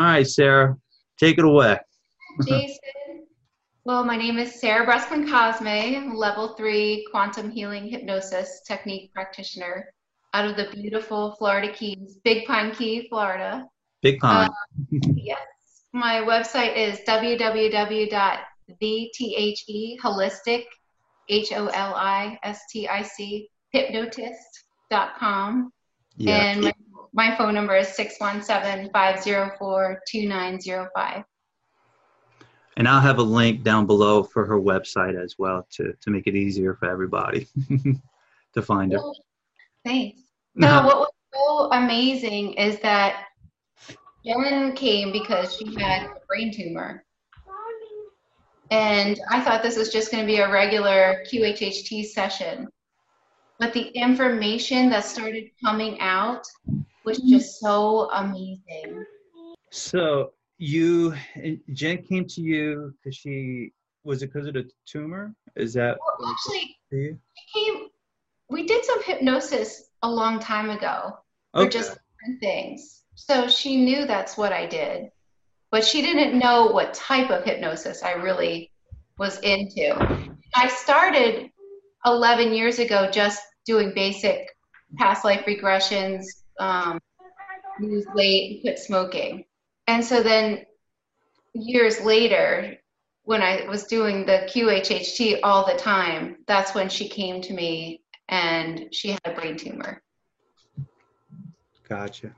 All right, Sarah, take it away. Jason. Well, my name is Sarah Breskman Cosme, level three quantum healing hypnosis technique practitioner out of the beautiful Florida Keys, Big Pine Key, Florida. Big Pine. Uh, yes. My website is www.the H O L I S T I C, hypnotist.com. yeah. And my, my phone number is 617 504 2905. And I'll have a link down below for her website as well to, to make it easier for everybody to find her. Thanks. No, what was so amazing is that Jen came because she had a brain tumor. And I thought this was just going to be a regular QHHT session. But the information that started coming out was just so amazing. So you, Jen came to you because she, was it because of the tumor? Is that Well, actually, for she came, we did some hypnosis a long time ago. for Okay. just different things. So she knew that's what I did, but she didn't know what type of hypnosis I really was into. I started 11 years ago just doing basic past life regressions, um, lose weight, quit smoking. And so then years later, when I was doing the QHHT all the time, that's when she came to me and she had a brain tumor. Gotcha.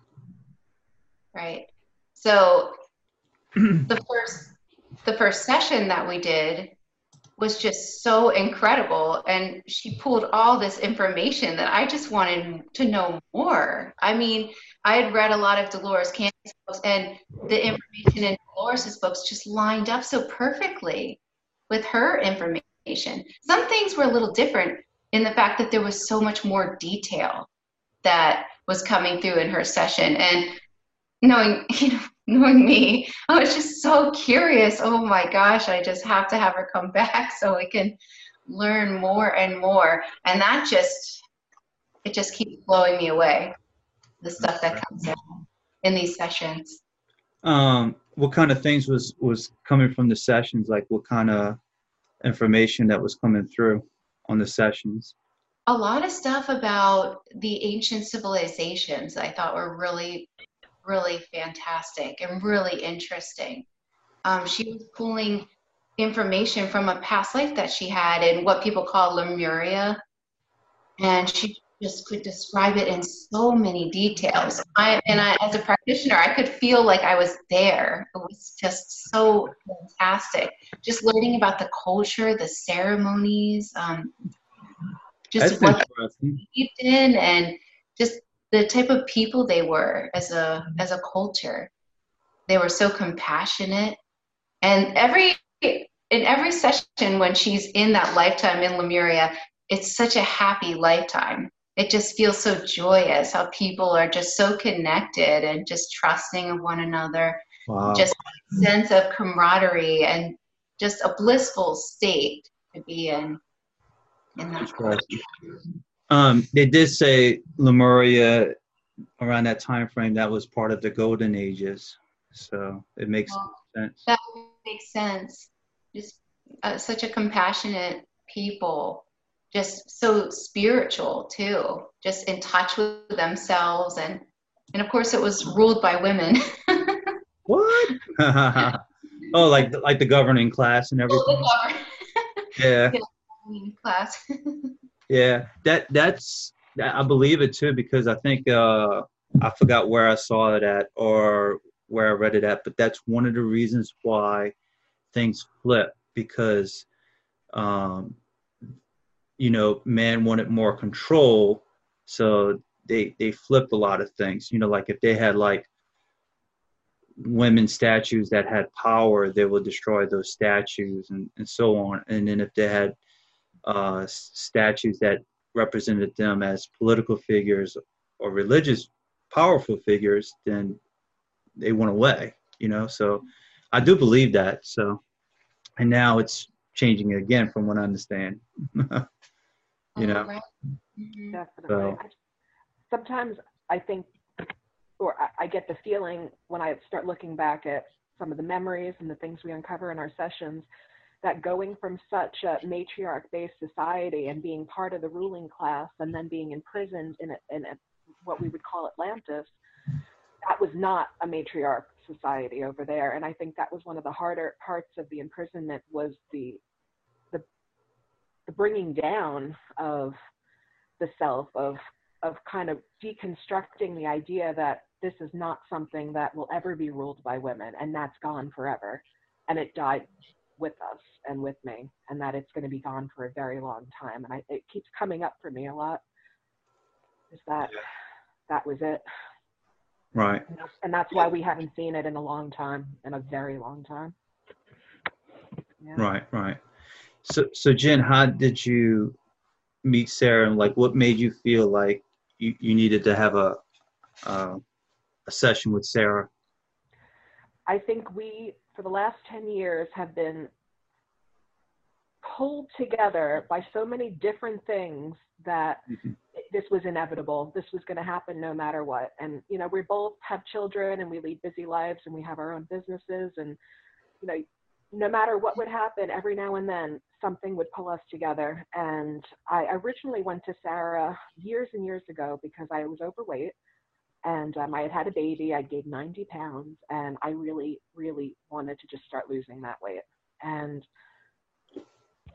right? So the first the first session that we did was just so incredible and she pulled all this information that I just wanted to know more. I mean, I had read a lot of Dolores Cannon books and the information in Dolores' books just lined up so perfectly with her information. Some things were a little different in the fact that there was so much more detail that was coming through in her session and knowing you know knowing me. I was just so curious. Oh my gosh i just have to have her come back so we can learn more and more. And that just it just keeps blowing me away the stuff that comes out in these sessions. Um, what kind of things was was coming from the sessions? Like what kind of information that was coming through on the sessions? a lot of stuff about the ancient civilizations I thought were really, really fantastic and really interesting. Um, she was pulling information from a past life that she had in what people call Lemuria, and she just could describe it in so many details. I, and I, as a practitioner, I could feel like I was there. It was just so fantastic. Just learning about the culture, the ceremonies, um, just That's what they believed in, and just the type of people they were as a as a culture. They were so compassionate, and every in every session when she's in that lifetime in Lemuria, it's such a happy lifetime. It just feels so joyous how people are just so connected and just trusting of one another Wow. just a sense of camaraderie and just a blissful state to be in in that. Um, they did say Lemuria around that time frame that was part of the golden ages, so it makes Well, sense. that makes sense just uh, such a compassionate people just so spiritual too just in touch with themselves and and of course it was ruled by women What? oh, like like the governing class and everything. Yeah. class Yeah, that that's I believe it too because I think uh, I forgot where I saw it at or where I read it at, but that's one of the reasons why things flip because um, you know man wanted more control, so they they flipped a lot of things. You know, like if they had like women statues that had power, they would destroy those statues and, and so on. And then if they had uh, statues that represented them as political figures or religious powerful figures, then they went away. You know, so I do believe that. So, and now it's changing again, from what I understand. you know, Right. Mhm. Definitely. So- Sometimes I think or I, I get the feeling when I start looking back at some of the memories and the things we uncover in our sessions that going from such a matriarch based society and being part of the ruling class and then being imprisoned in, a, in a, what we would call Atlantis, that was not a matriarch society over there. And I think that was one of the harder parts of the imprisonment was the the, the bringing down of the self of of kind of deconstructing the idea that this is not something that will ever be ruled by women and that's gone forever and it died with us and with me and that it's going to be gone for a very long time and I, it keeps coming up for me a lot is that yeah. that was it right and that's why we haven't seen it in a long time in a very long time yeah. right right so so jen how did you meet sarah and like what made you feel like you, you needed to have a uh, a session with Sarah? I think we, for the last 10 years, have been pulled together by so many different things that mm-hmm. this was inevitable. This was going to happen no matter what. And, you know, we both have children and we lead busy lives and we have our own businesses. And, you know, no matter what would happen, every now and then something would pull us together. And I originally went to Sarah years and years ago because I was overweight and um, I had had a baby. I gained 90 pounds, and I really, really wanted to just start losing that weight. And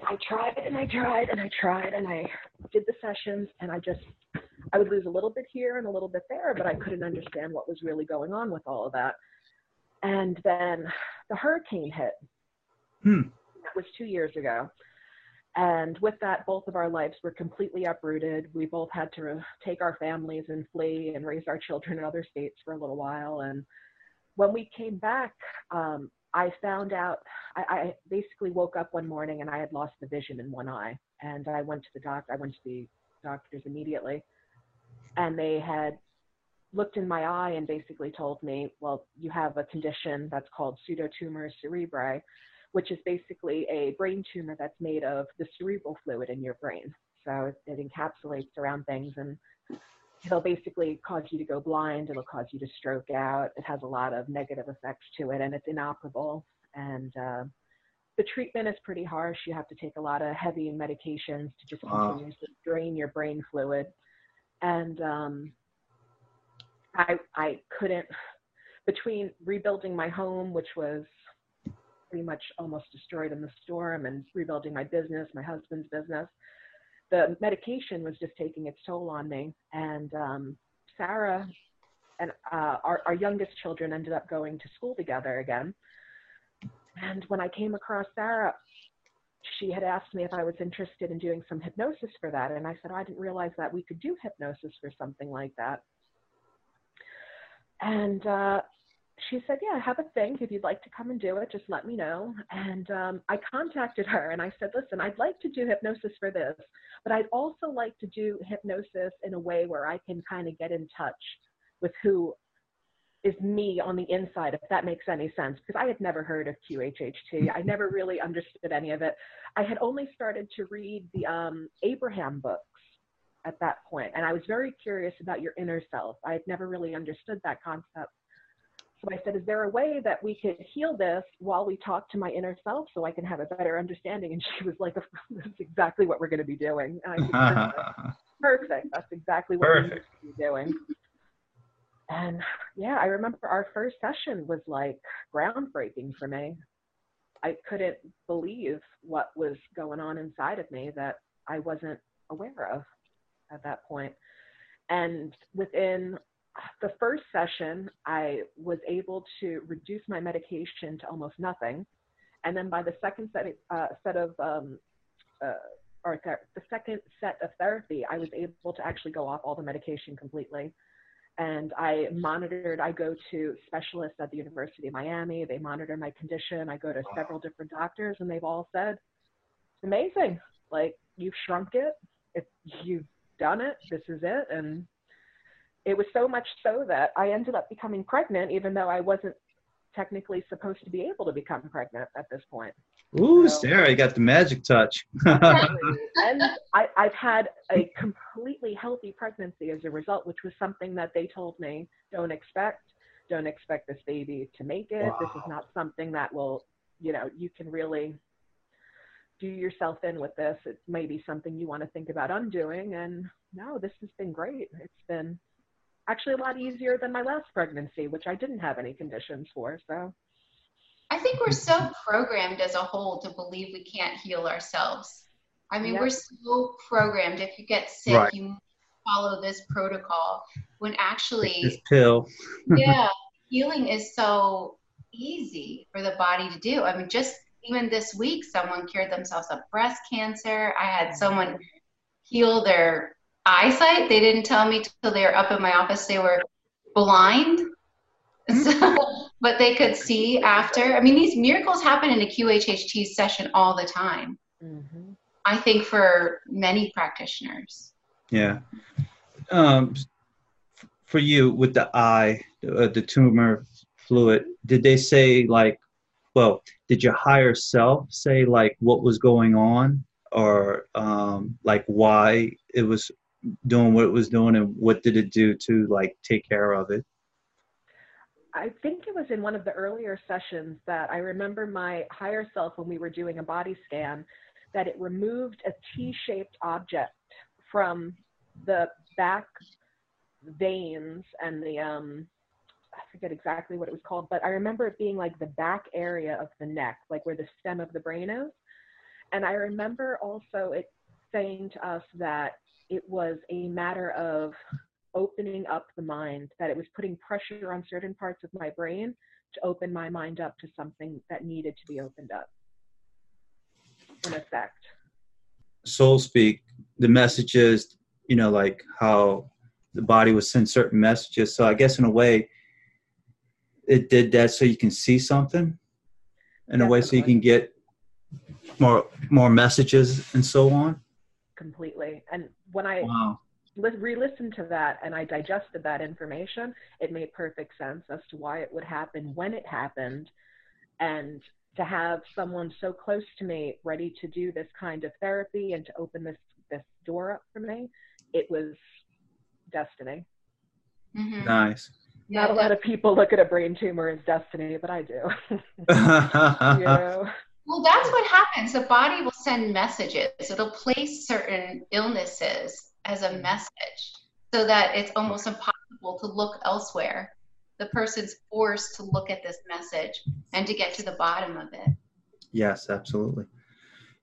I tried and I tried and I tried and I did the sessions, and I just I would lose a little bit here and a little bit there, but I couldn't understand what was really going on with all of that. And then the hurricane hit. Hmm. That was two years ago. And with that, both of our lives were completely uprooted. We both had to take our families and flee and raise our children in other states for a little while. And when we came back, um, I found out, I, I, basically woke up one morning and I had lost the vision in one eye. And I went to the doctor, I went to the doctors immediately. And they had looked in my eye and basically told me, well, you have a condition that's called pseudotumor cerebri, which is basically a brain tumor that's made of the cerebral fluid in your brain. So it, encapsulates around things and it'll basically cause you to go blind. It'll cause you to stroke out. It has a lot of negative effects to it and it's inoperable. And uh, the treatment is pretty harsh. You have to take a lot of heavy medications to just wow. continuously drain your brain fluid. And um, I, I couldn't, between rebuilding my home, which was pretty much almost destroyed in the storm and rebuilding my business, my husband's business. The medication was just taking its toll on me. And um, Sarah and uh, our, our youngest children ended up going to school together again. And when I came across Sarah, she had asked me if I was interested in doing some hypnosis for that. And I said, oh, I didn't realize that we could do hypnosis for something like that. And uh, she said, Yeah, I have a thing. If you'd like to come and do it, just let me know. And um, I contacted her and I said, Listen, I'd like to do hypnosis for this, but I'd also like to do hypnosis in a way where I can kind of get in touch with who is me on the inside, if that makes any sense, because I had never heard of QHHT. I never really understood any of it. I had only started to read the um, Abraham books at that point, and I was very curious about your inner self. I had never really understood that concept so I said, Is there a way that we could heal this while we talk to my inner self so I can have a better understanding? And she was like, That's exactly what we're going to be doing. And I said, Perfect. Perfect. That's exactly what Perfect. we're going to be doing. And yeah, I remember our first session was like groundbreaking for me. I couldn't believe what was going on inside of me that I wasn't aware of at that point. And within the first session, I was able to reduce my medication to almost nothing. And then by the second set, uh, set of, um, uh, or th- the second set of therapy, I was able to actually go off all the medication completely. And I monitored, I go to specialists at the University of Miami. They monitor my condition. I go to several different doctors, and they've all said, it's amazing. Like, you've shrunk it. If you've done it, this is it. And it was so much so that I ended up becoming pregnant, even though I wasn't technically supposed to be able to become pregnant at this point. Ooh, So- Sarah, you got the magic touch. and I, I've had a completely healthy pregnancy as a result, which was something that they told me don't expect. Don't expect this baby to make it. This is not something that will, you know, you can really do yourself in with this. It may be something you want to think about undoing. And no, this has been great. It's been actually a lot easier than my last pregnancy, which I didn't have any conditions for. So I think we're so programmed as a whole to believe we can't heal ourselves. I mean, Yep. we're so programmed. If you get sick, Right. you follow this protocol. When actually, this actually, pill. yeah, healing is so easy for the body to do. I mean, just even this week, someone cured themselves of breast cancer. I had mm-hmm. someone heal their eyesight. They didn't tell me till they were up in my office they were blind. So, but they could see after. I mean, these miracles happen in a QHHT session all the time. mhm. I think for many practitioners. Yeah. Um, for you with the eye, uh, the tumor fluid, did they say like, well, did your higher self say like what was going on, or um, like why it was doing what it was doing, and what did it do to like take care of it? I think it was in one of the earlier sessions that I remember my higher self when we were doing a body scan that it removed a T-shaped object from the back veins and the um I forget exactly what it was called, but I remember it being like the back area of the neck, like where the stem of the brain is. And I remember also it saying to us that it was a matter of opening up the mind, that it was putting pressure on certain parts of my brain to open my mind up to something that needed to be opened up. In effect. soul speak the messages you know like how the body would send certain messages so i guess in a way it did that so you can see something in a way so you can get more more messages and so on completely. And when I wow li- re-listened to that and I digested that information, it made perfect sense as to why it would happen when it happened, and to have someone so close to me ready to do this kind of therapy and to open this this door up for me, it was destiny. Mhm. nice Not a lot of people look at a brain tumor as destiny, but I do. you know? Well, that's what happens. The body will send messages. It'll place certain illnesses as a message so that it's almost impossible to look elsewhere. The person's forced to look at this message and to get to the bottom of it. yes absolutely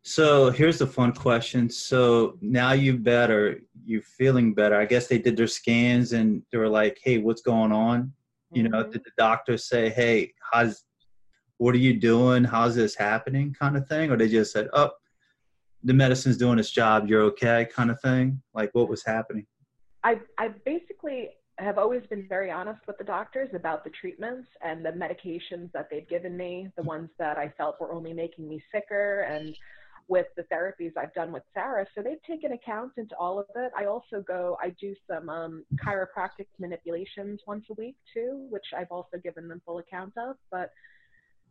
so here's the fun question so now you better you're feeling better i guess they did their scans and they were like hey what's going on you know did mm-hmm. the doctor say hey how's what are you doing? How's this happening? kind of thing. Or they just said oh the medicine's doing its job. You're okay kind of thing. Like what was happening? I, I basically have always been very honest with the doctors about the treatments and the medications that they've given me, the ones that I felt were only making me sicker, and with the therapies I've done with Sarah. So they've taken account into all of it. I also go, I do some um, chiropractic manipulations once a week too, which I've also given them full account of. But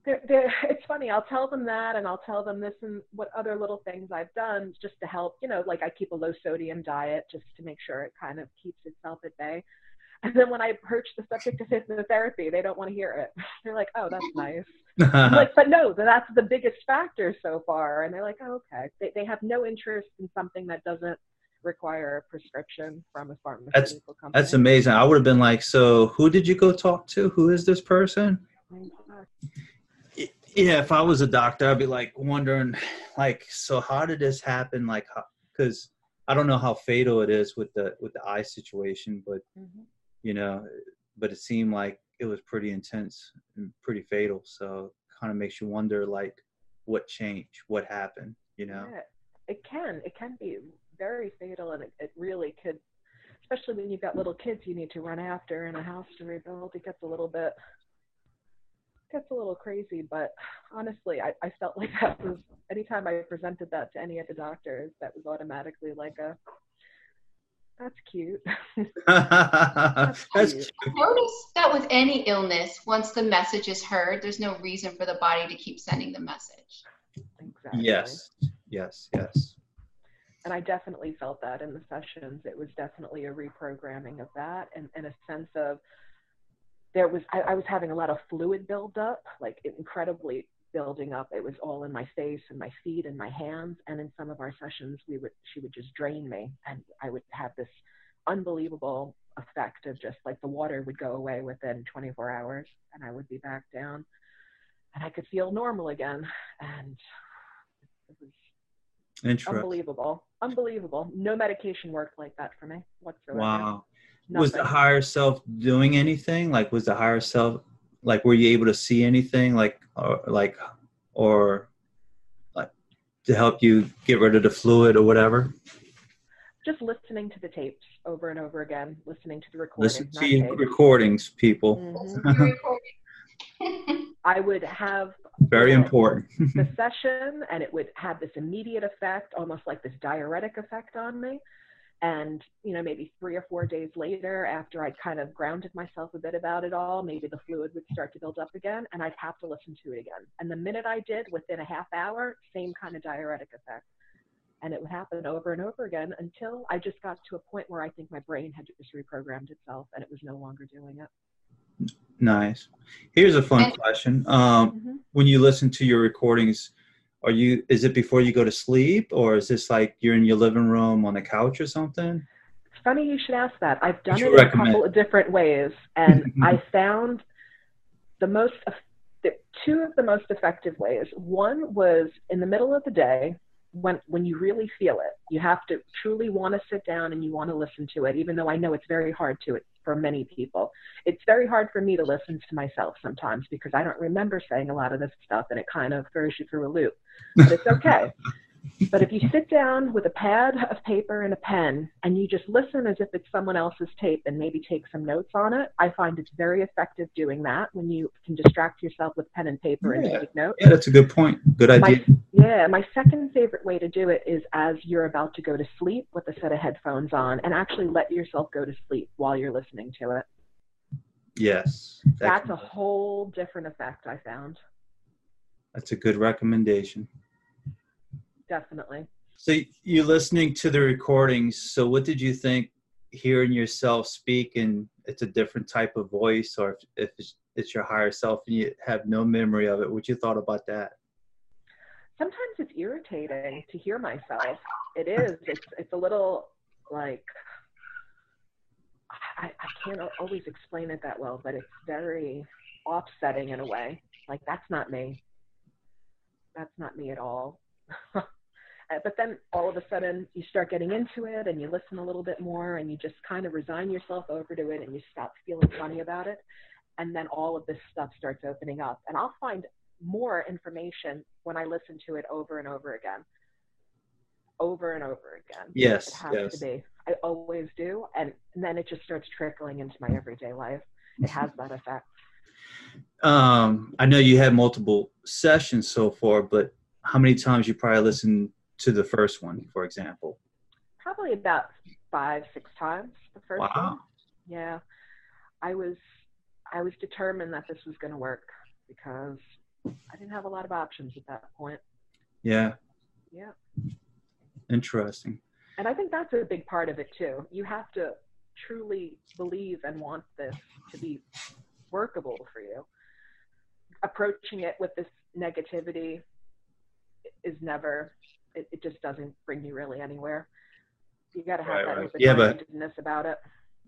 they're, they're, it's funny. I'll tell them that, and I'll tell them this and what other little things I've done just to help. You know, like I keep a low sodium diet just to make sure it kind of keeps itself at bay. And then when I approach the subject of hypnotherapy, they don't want to hear it. They're like, "Oh, that's nice." Like, "But no, that's the biggest factor so far." And they're like, oh, "Okay." They they have no interest in something that doesn't require a prescription from a pharmaceutical company. that's amazing i would have been like so who did you go talk to who is this person yeah if i was a doctor i'd be like wondering like so how did this happen like because i don't know how fatal it is with the with the eye situation but Mhm. you know but it seemed like it was pretty intense and pretty fatal so kind of makes you wonder like what changed what happened you know Yeah, it can. It can be very fatal, and it, it really could, especially when you've got little kids you need to run after in a house to rebuild. It gets a little bit gets a little crazy, but honestly, I, I felt like that was anytime I presented that to any of the doctors, that was automatically like a That's cute. That's That's cute. Notice that with any illness, once the message is heard, there's no reason for the body to keep sending the message. exactly. Yes, yes, yes. and I definitely felt that in the sessions. It was definitely a reprogramming of that, and, and a sense of there was I, I was having a lot of fluid build up, like incredibly building up. It was all in my face and my feet and my hands. And in some of our sessions, we would she would just drain me, and I would have this unbelievable effect of just like the water would go away within 24 hours, and I would be back down, and I could feel normal again, and it was unbelievable. Unbelievable. No medication worked like that for me whatsoever. Wow. Was the higher self doing anything? Like, was the higher self like? Were you able to see anything? Like, or like, or like to help you get rid of the fluid or whatever? just listening to the tapes over and over again listening to the recordings Listen to your tapes. recordings, people. Mhm. I would have Very Yeah. important. the session and it would have this immediate effect almost like this diuretic effect on me and you know maybe three or four days later after i'd kind of grounded myself a bit about it all maybe the fluid would start to build up again and i'd have to listen to it again and the minute i did within a half hour same kind of diuretic effect and it would happen over and over again until i just got to a point where i think my brain had just reprogrammed itself and it was no longer doing it nice. Here's a fun question. Um, Mhm. when you listen to your recordings, are you? Is it before you go to sleep, or is this like you're in your living room on the couch or something? It's funny you should ask that. I've done it in a couple of different ways, and I found the most, the, two of the most effective ways. One was in the middle of the day when when you really feel it. You have to truly want to sit down and you want to listen to it, even though I know it's very hard to it for many people. It's very hard for me to listen to myself sometimes because I don't remember saying a lot of this stuff, and it kind of throws you through a loop. But it's okay. But if you sit down with a pad of paper and a pen and you just listen as if it's someone else's tape and maybe take some notes on it, I find it's very effective doing that when you can distract yourself with pen and paper and take notes. Yeah, that's a good point. Good idea. My, yeah, my second favorite way to do it is as you're about to go to sleep with a set of headphones on and actually let yourself go to sleep while you're listening to it. Yes, that That's a whole different effect I found. that's a good recommendation. Definitely. So you're listening to the recordings. So what did you think hearing yourself speak and it's a different type of voice, or if, if it's, it's your higher self and you have no memory of it? What you thought about that? sometimes it's irritating to hear myself. It is. It's it's a little like I, I can't always explain it that well, but it's very offsetting in a way. Like that's not me. That's not me at all. Uh, but then all of a sudden you start getting into it and you listen a little bit more and you just kind of resign yourself over to it and you stop feeling funny about it. And then all of this stuff starts opening up. And I'll find more information when I listen to it over and over again. Over and over again. It Yes, has yes. to be. I always do. And, and then it just starts trickling into my everyday life. It has that effect. Um, I know you had multiple sessions so far, but how many times you probably listened to the first one, for example? Probably about five, six times the first one. Wow. Yeah. I was I was determined that this was gonna work because I didn't have a lot of options at that point. Yeah, Yeah. interesting. And I think that's a big part of it too. You have to truly believe and want this to be workable for you. Approaching it with this negativity is never, it, it just doesn't bring you really anywhere. You got to have Right, that right. open Yeah, but- about it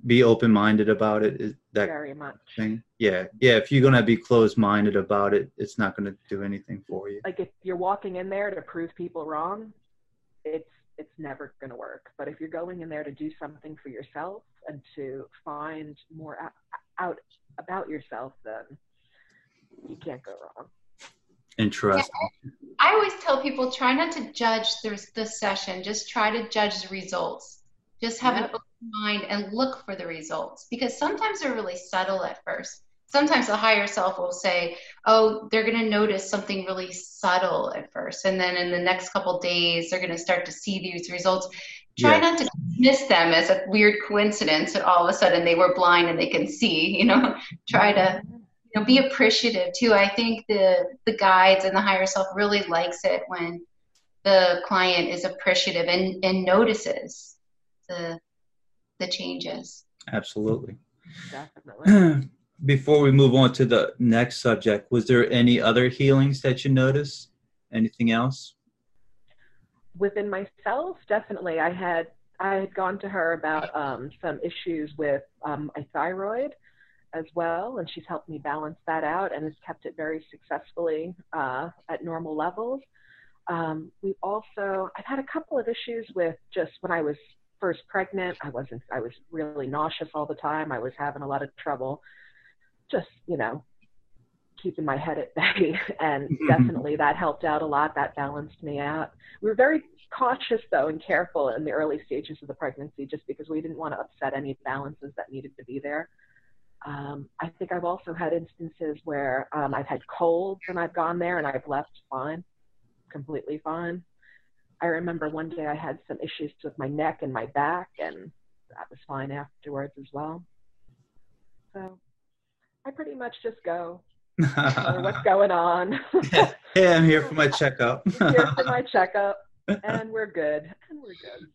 Be open minded about it. Is that very much. thing? Yeah, yeah. If you're gonna be closed minded about it, it's not gonna do anything for you. Like if you're walking in there to prove people wrong, it's it's never going to work. But if you're going in there to do something for yourself and to find more out, out about yourself, then you can't go wrong. Interesting. I always tell people try not to judge the, the session, just try to judge the results. Just have an open mind and look for the results because sometimes they're really subtle at first. Sometimes the higher self will say, Oh, they're going to notice something really subtle at first. And then in the next couple days, they're going to start to see these results. try Yeah. not to miss them as a weird coincidence that all of a sudden they were blind and they can see. You know, try to you know be appreciative too. I think the the guides and the higher self really likes it when the client is appreciative and and notices the the changes. Absolutely. Definitely. Before we move on to the next subject, was there any other healings that you noticed? Anything else? Within myself, definitely, I had I had gone to her about um, some issues with um, my thyroid as well, and she's helped me balance that out and has kept it very successfully uh, at normal levels. Um, we also I've had a couple of issues with just when I was first pregnant. I wasn't I was really nauseous all the time. I was having a lot of trouble, just you know, keeping my head at bay, and definitely that helped out a lot. That balanced me out. We were very cautious though and careful in the early stages of the pregnancy, just because we didn't want to upset any balances that needed to be there. Um, I think I've also had instances where um, I've had colds and I've gone there and I've left fine, completely fine. I remember one day I had some issues with my neck and my back, and that was fine afterwards as well. So I pretty much just go, what's going on? hey, I'm here for my checkup. Here for my checkup, and we're good. And we're good.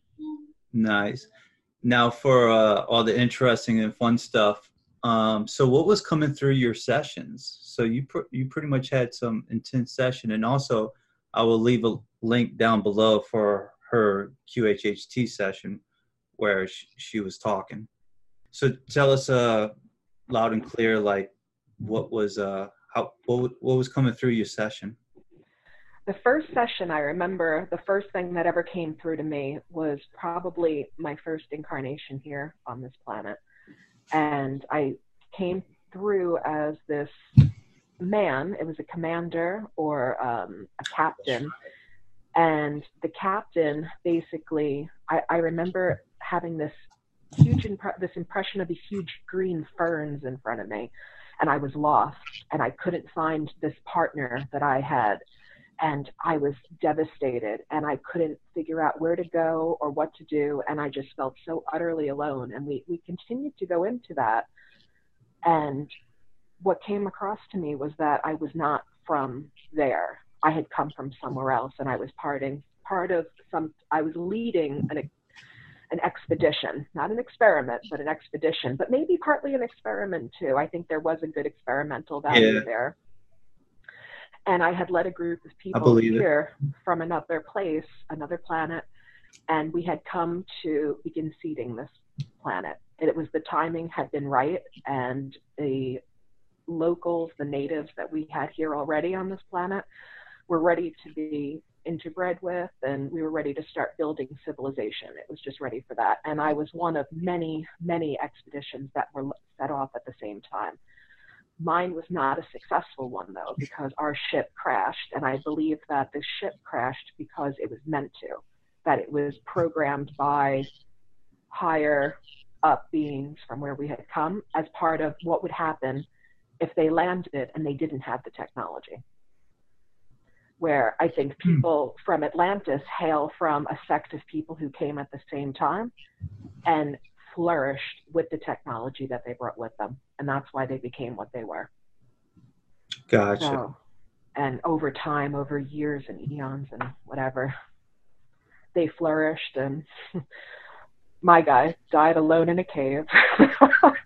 nice. Now for uh, all the interesting and fun stuff. Um, so what was coming through your sessions? So you pr- you pretty much had some intense session, and also I will leave a link down below for her QHHT session where she, she was talking. So tell us uh, loud and clear, like what was uh, how what what was coming through your session? The first session I remember, the first thing that ever came through to me was probably my first incarnation here on this planet. And I came through as this man, it was a commander or um, a captain. And the captain basically, I, I remember having this huge, impre- this impression of these huge green ferns in front of me. And I was lost and I couldn't find this partner that I had and I was devastated and I couldn't figure out where to go or what to do and I just felt so utterly alone and we we continued to go into that. And what came across to me was that I was not from there. I had come from somewhere else and I was parting part of some I was leading an an expedition not an experiment but an expedition but maybe partly an experiment too. I think there was a good experimental value Yeah. there and I had led a group of people believe it. here from another place, another planet, and we had come to begin seeding this planet. And it was the timing had been right, and the locals, the natives that we had here already on this planet, were ready to be interbred with, and we were ready to start building civilization. It was just ready for that. And I was one of many, many expeditions that were set off at the same time. Mine was not a successful one though, because our ship crashed, and I believe that the ship crashed because it was meant to, that it was programmed by higher up beings from where we had come as part of what would happen if they landed and they didn't have the technology. Where I think Hmm. people from Atlantis hail from a sect of people who came at the same time and flourished with the technology that they brought with them. And that's why they became what they were. Gotcha. So, and over time, over years and eons and whatever, they flourished. And my guy died alone in a cave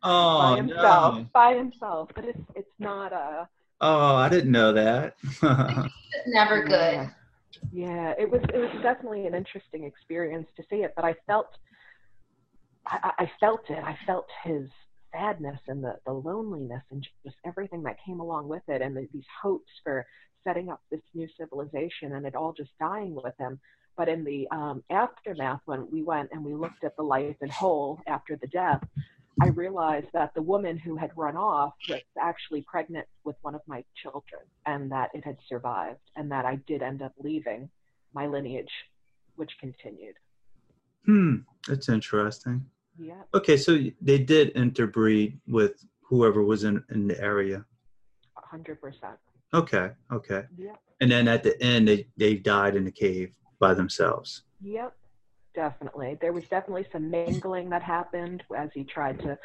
oh, by himself. no! By himself. But it's it's not a. Oh, I didn't know that. Never good. Yeah. Yeah, it was it was definitely an interesting experience to see it, but I felt I, I felt it. I felt his sadness and the, the loneliness and just everything that came along with it and the, these hopes for setting up this new civilization and it all just dying with him. But in the um, aftermath, when we went and we looked at the life and whole after the death, I realized that the woman who had run off was actually pregnant with one of my children and that it had survived and that I did end up leaving my lineage, which continued. hmm, that's interesting. Yeah, Okay, so they did interbreed with whoever was in, in the area. 100%. Okay, okay. Yep. And then at the end, they, they died in the cave by themselves. Yep. definitely. There was definitely some mingling that happened as he tried to.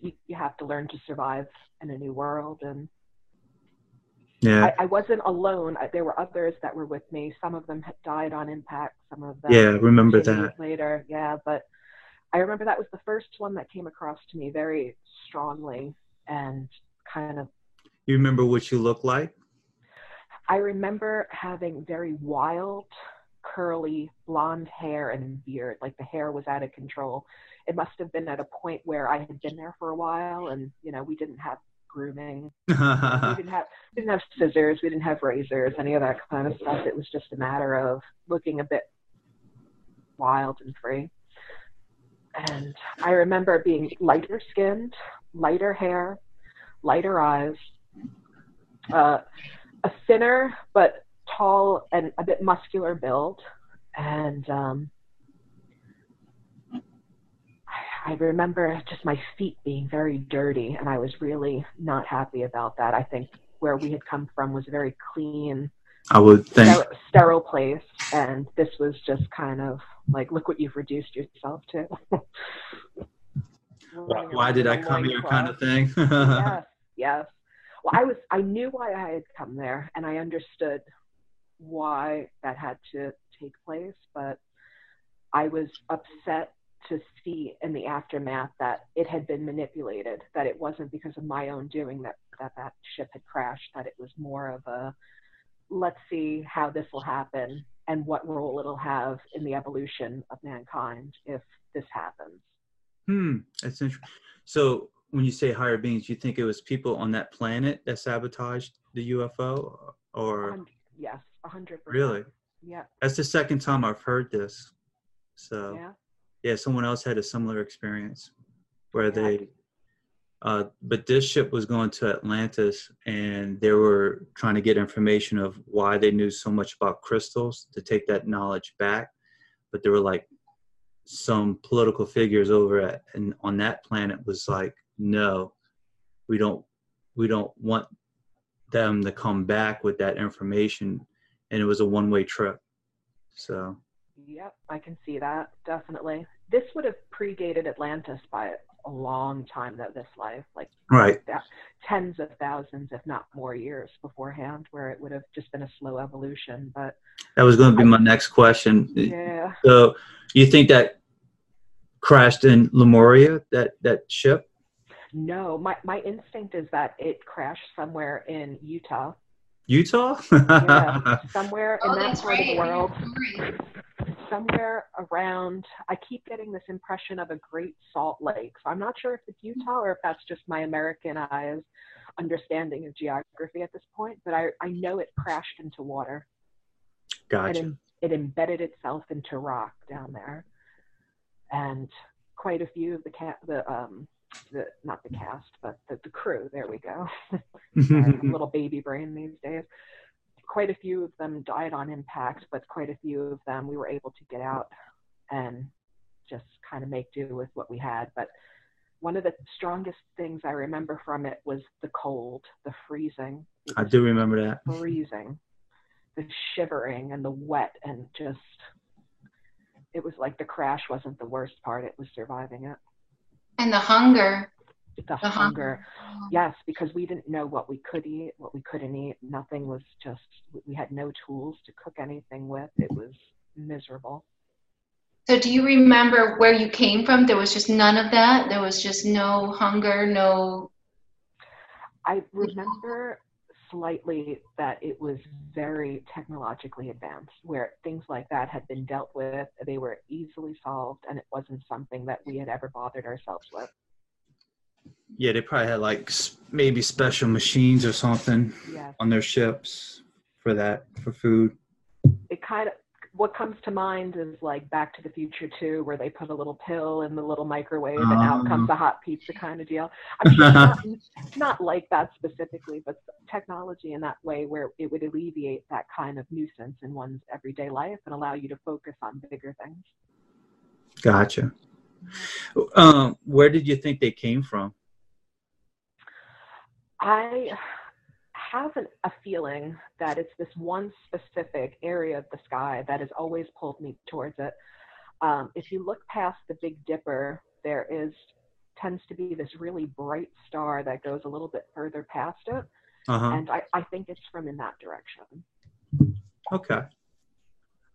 You, you have to learn to survive in a new world, and Yeah. I, I wasn't alone. I, there were others that were with me. Some of them had died on impact. Some of them. yeah. Remember that. later. Yeah, but I remember that was the first one that came across to me very strongly and kind of. You remember what you look like? I remember having very wild, curly blonde hair and beard. Like the hair was out of control. It must have been at a point where I had been there for a while, and you know we didn't have grooming. we didn't have we didn't have scissors. We didn't have razors. Any of that kind of stuff. It was just a matter of looking a bit wild and free. And I remember being lighter skinned, lighter hair, lighter eyes, uh, a thinner but tall and a bit muscular build, and um, I remember just my feet being very dirty, and I was really not happy about that. I think where we had come from was a very clean, I would think. ster- sterile place, and this was just kind of like, look what you've reduced yourself to. Why, why did I come here, kind of thing? yes, yes. Well, I was, I knew why I had come there, and I understood why that had to take place, but I was upset to see in the aftermath that it had been manipulated, that it wasn't because of my own doing that that, that ship had crashed, that it was more of a let's see how this will happen and what role it'll have in the evolution of mankind if this happens. Hmm, that's interesting. So when you say higher beings, you think it was people on that planet that sabotaged the UFO, or Um, yes, a hundred percent. really? Yeah, That's the second time I've heard this. So yeah. yeah, someone else had a similar experience where Yeah. they, uh, but this ship was going to Atlantis, and they were trying to get information of why they knew so much about crystals to take that knowledge back. But there were like some political figures over at and on that planet was like, no, we don't, we don't want them to come back with that information, and it was a one-way trip. So Yep, I can see that definitely. This would have predated Atlantis by a long time, though. This life, like right. that, tens of thousands, if not more years beforehand, where it would have just been a slow evolution. But That was going to be my next question. yeah, So, you think that crashed in Lemuria, that that ship? no, my my instinct is that it crashed somewhere in Utah, Utah? yeah, somewhere in Oh, that part right. of the world. Somewhere around i keep getting this impression of a great salt lake. So i'm not sure if it's utah or if that's just my american eyes understanding of geography at this point but i, I know it crashed into water. It, gotcha. em- it embedded itself into rock down there. And quite a few of the cat the um the not the cast but the, the crew. There we go. Sorry, little baby brain these days. Quite a few of them died on impact, but quite a few of them we were able to get out and just kind of make do with what we had. But one of the strongest things I remember from it was the cold, the freezing. I do remember that. freezing, the shivering and the wet, and just it was like the crash wasn't the worst part, it was surviving it. And the hunger. The, The hunger. hunger. Yes, because we didn't know what we could eat, what we couldn't eat. Nothing was just, we had no tools to cook anything with. It was miserable. So do you remember where you came from? There was just none of that. There was just no hunger, no. I remember slightly that it was very technologically advanced, where things like that had been dealt with. They were easily solved, and it wasn't something that we had ever bothered ourselves with. Yeah, they probably had like maybe special machines or something Yes. on their ships for that for food. It kind of, what comes to mind is like Back to the Future 2, where they put a little pill in the little microwave and out comes a hot pizza kind of deal. I'm sure not, not like that specifically, but technology in that way where it would alleviate that kind of nuisance in one's everyday life and allow you to focus on bigger things. Gotcha. Um, where did you think they came from? I have an, a feeling that it's this one specific area of the sky that has always pulled me towards it. Um, if you look past the Big Dipper, there is tends to be this really bright star that goes a little bit further past it, Uh-huh. and I, I think it's from in that direction. Okay.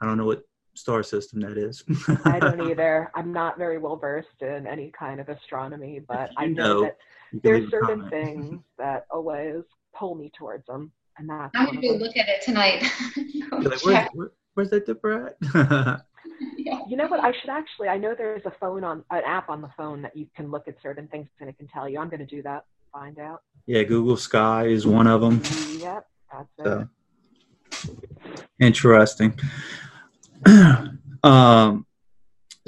I don't know what star system that is. I don't either. I'm not very well versed in any kind of astronomy, but I know, know, that there's certain comment. things that always pull me towards them, and that's I'm one gonna of go look at it tonight. Like, where's, where, where's that dipper at? You know what? I should actually. I know there's a phone on an app on the phone that you can look at certain things and it can tell you. I'm going to do that. Find out. yeah, Google Sky is one of them. Yep, that's it. Interesting. um,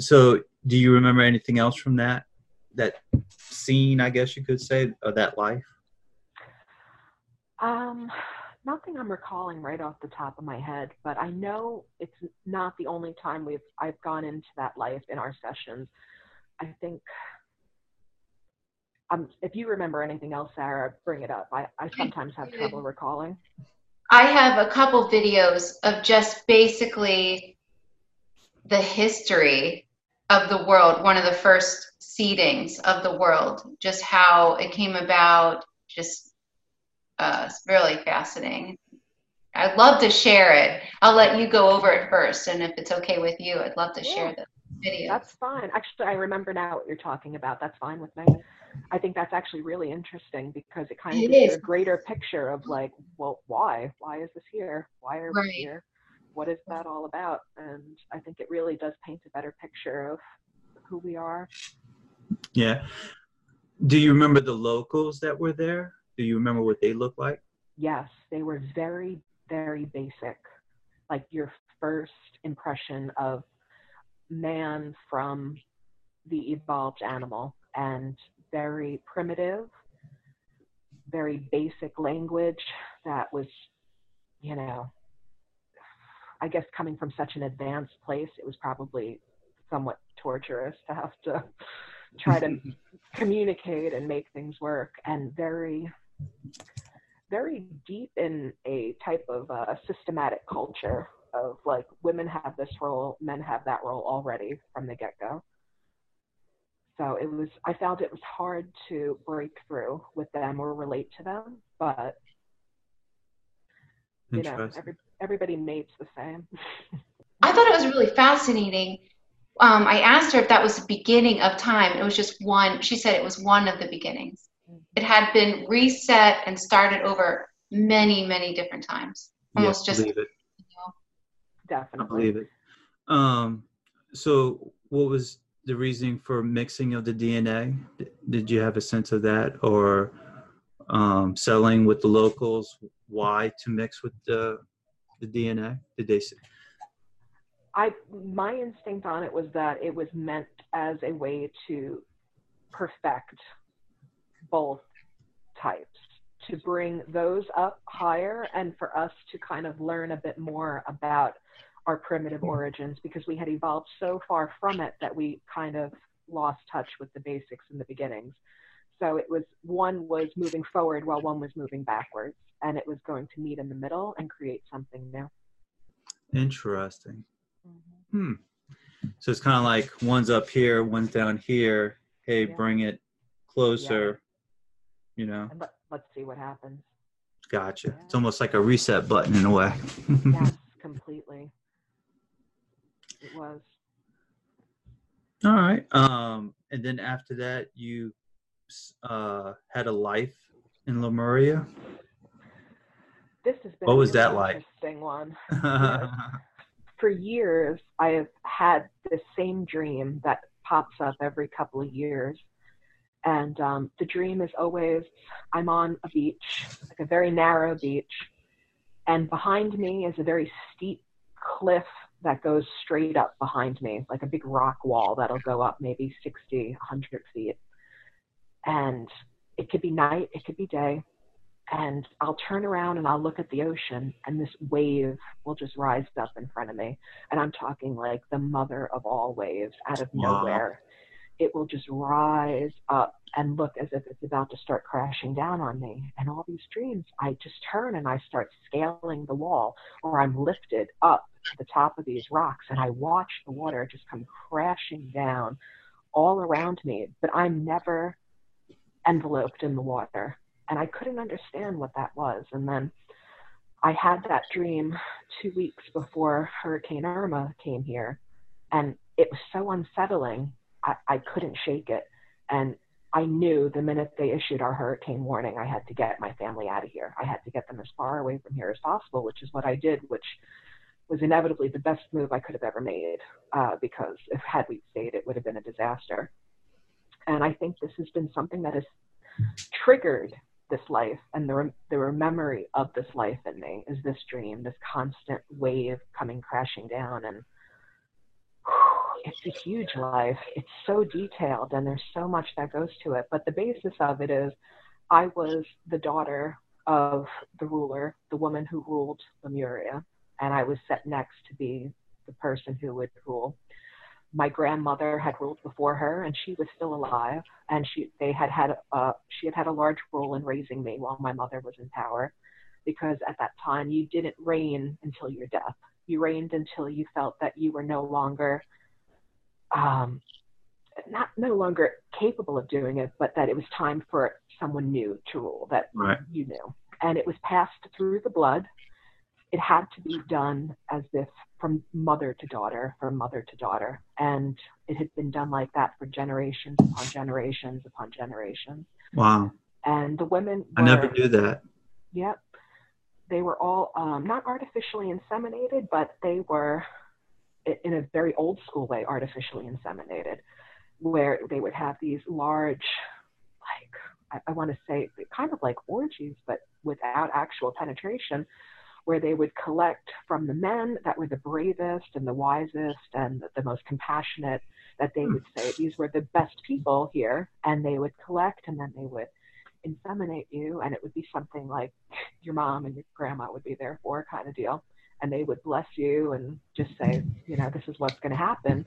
so do you remember anything else from that that scene? I guess you could say of that life. Um, nothing I'm recalling right off the top of my head, but I know it's not the only time we've I've gone into that life in our sessions. I think. Um, if you remember anything else, Sarah, bring it up. I, I sometimes have trouble recalling. I have a couple videos of just basically the history of the world, one of the first seedings of the world, just how it came about, just uh, it's really fascinating. I'd love to share it. I'll let you go over it first, and if it's okay with you, I'd love to share the video. That's fine. Actually, I remember now what you're talking about. That's fine with me. I think that's actually really interesting because it kind of It gives you is. a greater picture of like, well, why? Why is this here? Why are Right. we here? What is that all about? And I think it really does paint a better picture of who we are. Yeah. Do you remember the locals that were there? Do you remember what they looked like? Yes, they were very, very basic. Like your first impression of man from the evolved animal and very primitive, very basic language that was, you know, I guess coming from such an advanced place, it was probably somewhat torturous to have to try to communicate and make things work and very very deep in a type of uh, systematic culture of like women have this role, men have that role already from the get go. So it was, I found it was hard to break through with them or relate to them, but you know, every, everybody mates the same. I thought it was really fascinating. Um, I asked her if that was the beginning of time. It was just one. She said it was one of the beginnings. It had been reset and started over many, many different times. Almost yeah, just believe it. I Definitely. believe it. Um, so, what was the reasoning for mixing of the DNA? D- Did you have a sense of that, or um, selling with the locals? Why to mix with the the DNA? Did they? I my instinct on it was that it was meant as a way to perfect both types to bring those up higher and for us to kind of learn a bit more about our primitive origins because we had evolved so far from it that we kind of lost touch with the basics in the beginnings. So it was one was moving forward while one was moving backwards and it was going to meet in the middle and create something new. Interesting. Hmm. So it's kind of like one's up here, one's down here. Hey, Yeah. bring it closer. You know, And let, let's see what happens. gotcha. Yeah. It's almost like a reset button in a way. Yes, completely. It was. All right. Um, and then after that, you uh, had a life in Lemuria. This has been What was that like? interesting one. For years, I have had this same dream that pops up every couple of years. And um, the dream is always I'm on a beach, like a very narrow beach, and behind me is a very steep cliff that goes straight up behind me, like a big rock wall that'll go up maybe 60, 100 feet. And it could be night, it could be day. And I'll turn around and I'll look at the ocean, and this wave will just rise up in front of me. And I'm talking like the mother of all waves out of Wow. nowhere. It will just rise up and look as if it's about to start crashing down on me. And all these dreams, I just turn and I start scaling the wall, or I'm lifted up to the top of these rocks and I watch the water just come crashing down all around me, but I'm never enveloped in the water. And I couldn't understand what that was. And then I had that dream two weeks before Hurricane Irma came here, and it was so unsettling. I, I couldn't shake it. And I knew the minute they issued our hurricane warning, I had to get my family out of here. I had to get them as far away from here as possible, which is what I did, which was inevitably the best move I could have ever made uh, because if had we stayed, it would have been a disaster. And I think this has been something that has triggered this life and the, rem- the memory of this life in me is this dream, this constant wave coming crashing down. And whew, it's a huge life. It's so detailed and there's so much that goes to it. But the basis of it is I was the daughter of the ruler, the woman who ruled Lemuria, and I was set next to be the person who would rule my grandmother had ruled before her and she was still alive and she they had had uh, she had had a large role in raising me while my mother was in power because at that time you didn't reign until your death you reigned until you felt that you were no longer um, not no longer capable of doing it but that it was time for someone new to rule that right. you knew and it was passed through the blood it had to be done as if from mother to daughter, from mother to daughter. And it had been done like that for generations upon generations upon generations. Wow. And the women were, I never knew that. Yep. They were all um, not artificially inseminated, but they were, in a very old school way, artificially inseminated, where they would have these large, like, I, I want to say, kind of like orgies, but without actual penetration where they would collect from the men that were the bravest and the wisest and the most compassionate, that they hmm. would say these were the best people here, and they would collect and then they would inseminate you, and it would be something like your mom and your grandma would be there for kind of deal. And they would bless you and just say, you know, this is what's going to happen.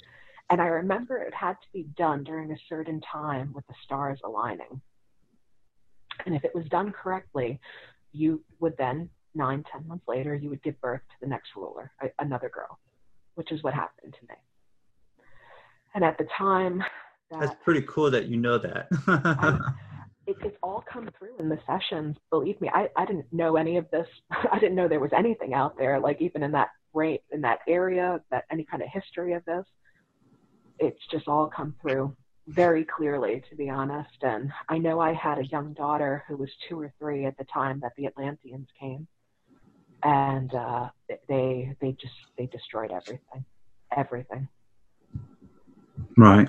And I remember it had to be done during a certain time with the stars aligning. And if it was done correctly, you would then nine, ten months later, you would give birth to the next ruler, a, another girl, which is what happened to me. And at the time, that, that's pretty cool that you know that. I, it, it's all come through in the sessions. Believe me, I, I didn't know any of this. I didn't know there was anything out there, like even in that rate, in that area, that any kind of history of this. It's just all come through very clearly, to be honest. And I know I had a young daughter who was two or three at the time that the Atlanteans came and uh, they they just they destroyed everything, everything. Right.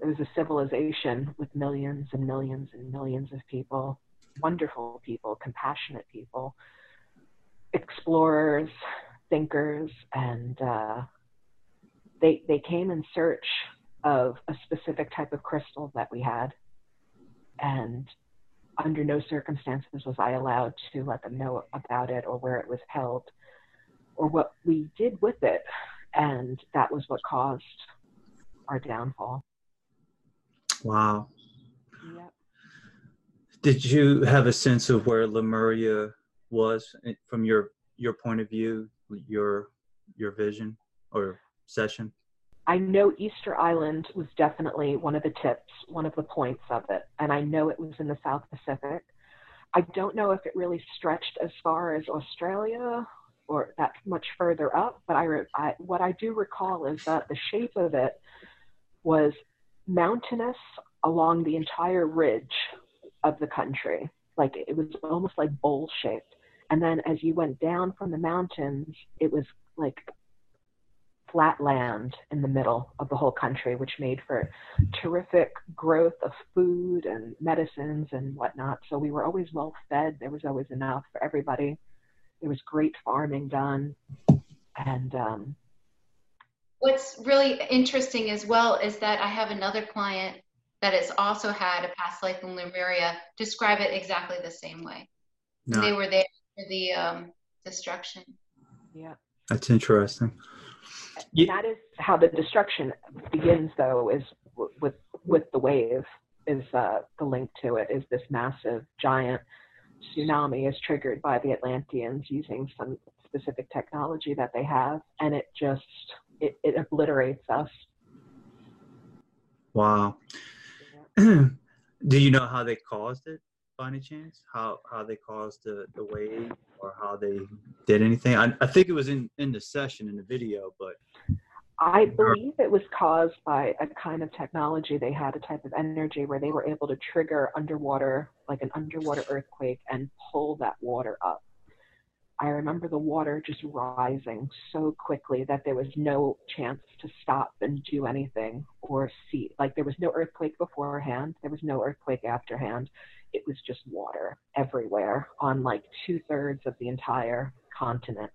It was a civilization with millions and millions and millions of people, wonderful people, compassionate people, explorers, thinkers, and uh, they they came in search of a specific type of crystal that we had, and under no circumstances was I allowed to let them know about it or where it was held or what we did with it. And that was what caused our downfall. Wow. Yep. Did you have a sense of where Lemuria was from your your point of view, your your vision or session? I know Easter Island was definitely one of the tips, one of the points of it, and I know it was in the South Pacific. I don't know if it really stretched as far as Australia or that much further up, but I, I what I do recall is that the shape of it was mountainous along the entire ridge of the country. Like it was almost like bowl shaped. And then as you went down from the mountains, it was like flat land in the middle of the whole country, which made for terrific growth of food and medicines and whatnot. So we were always well fed. There was always enough for everybody. There was great farming done. And um, what's really interesting as well is that I have another client that has also had a past life in Lemuria describe it exactly the same way. No. They were there for the um, destruction. Yeah. That's interesting yeah. that is how the destruction begins though is w- with with the wave is uh, the link to it is this massive giant tsunami is triggered by the Atlanteans using some specific technology that they have, and it just it, it obliterates us. Wow. Do you know how they caused it by any chance? How how they caused the, the wave or how they did anything? I, I think it was in, in the session in the video, but I believe it was caused by a kind of technology. They had a type of energy where they were able to trigger underwater, like an underwater earthquake, and pull that water up. I remember the water just rising so quickly that there was no chance to stop and do anything or see. Like there was no earthquake beforehand, there was no earthquake afterhand. It was just water everywhere on like two thirds of the entire continent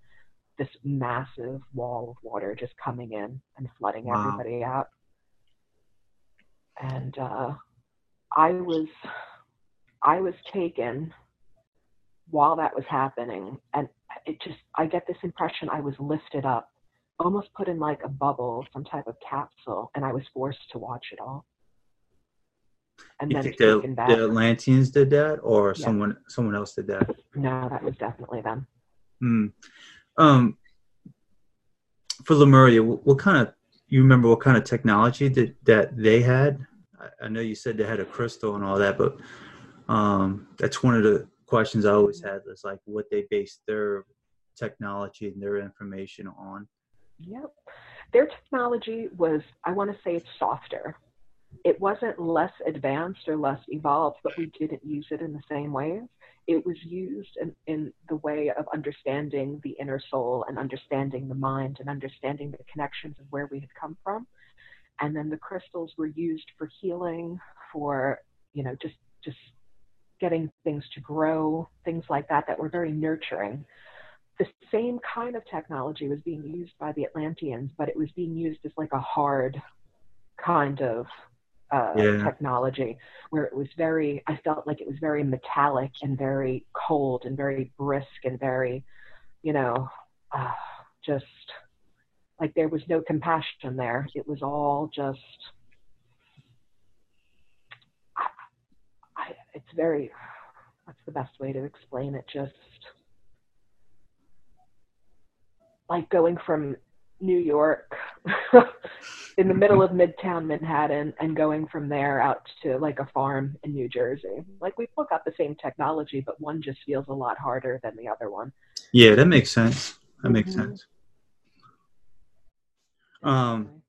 this massive wall of water just coming in and flooding wow. everybody out. And uh, I was I was taken while that was happening, and it just I get this impression I was lifted up, almost put in like a bubble, some type of capsule, and I was forced to watch it all. And you then think the, the Atlanteans did that, or yeah. someone someone else did that? No, that was definitely them. Hmm. Um, for Lemuria, what, what, kind of you remember what kind of technology that that they had? I, I, know you said they had a crystal and all that, but um, that's one of the questions I always mm-hmm. had. was like what they based their technology and their information on. Yep, their technology was I want to say it's softer. It wasn't less advanced or less evolved, but we didn't use it in the same ways it was used in, in the way of understanding the inner soul and understanding the mind and understanding the connections of where we had come from. And then the crystals were used for healing, for, you know, just, just getting things to grow, things like that, that were very nurturing. The same kind of technology was being used by the Atlanteans, but it was being used as like a hard kind of uh, yeah. technology where it was very i felt like it was very metallic and very cold and very brisk and very you know uh, just like there was no compassion there it was all just I, I, it's very what's the best way to explain it just like going from new york in the middle of midtown Manhattan and going from there out to like a farm in New Jersey. Like we both got the same technology, but one just feels a lot harder than the other one. Yeah, that makes sense. That mm-hmm. makes sense. Um,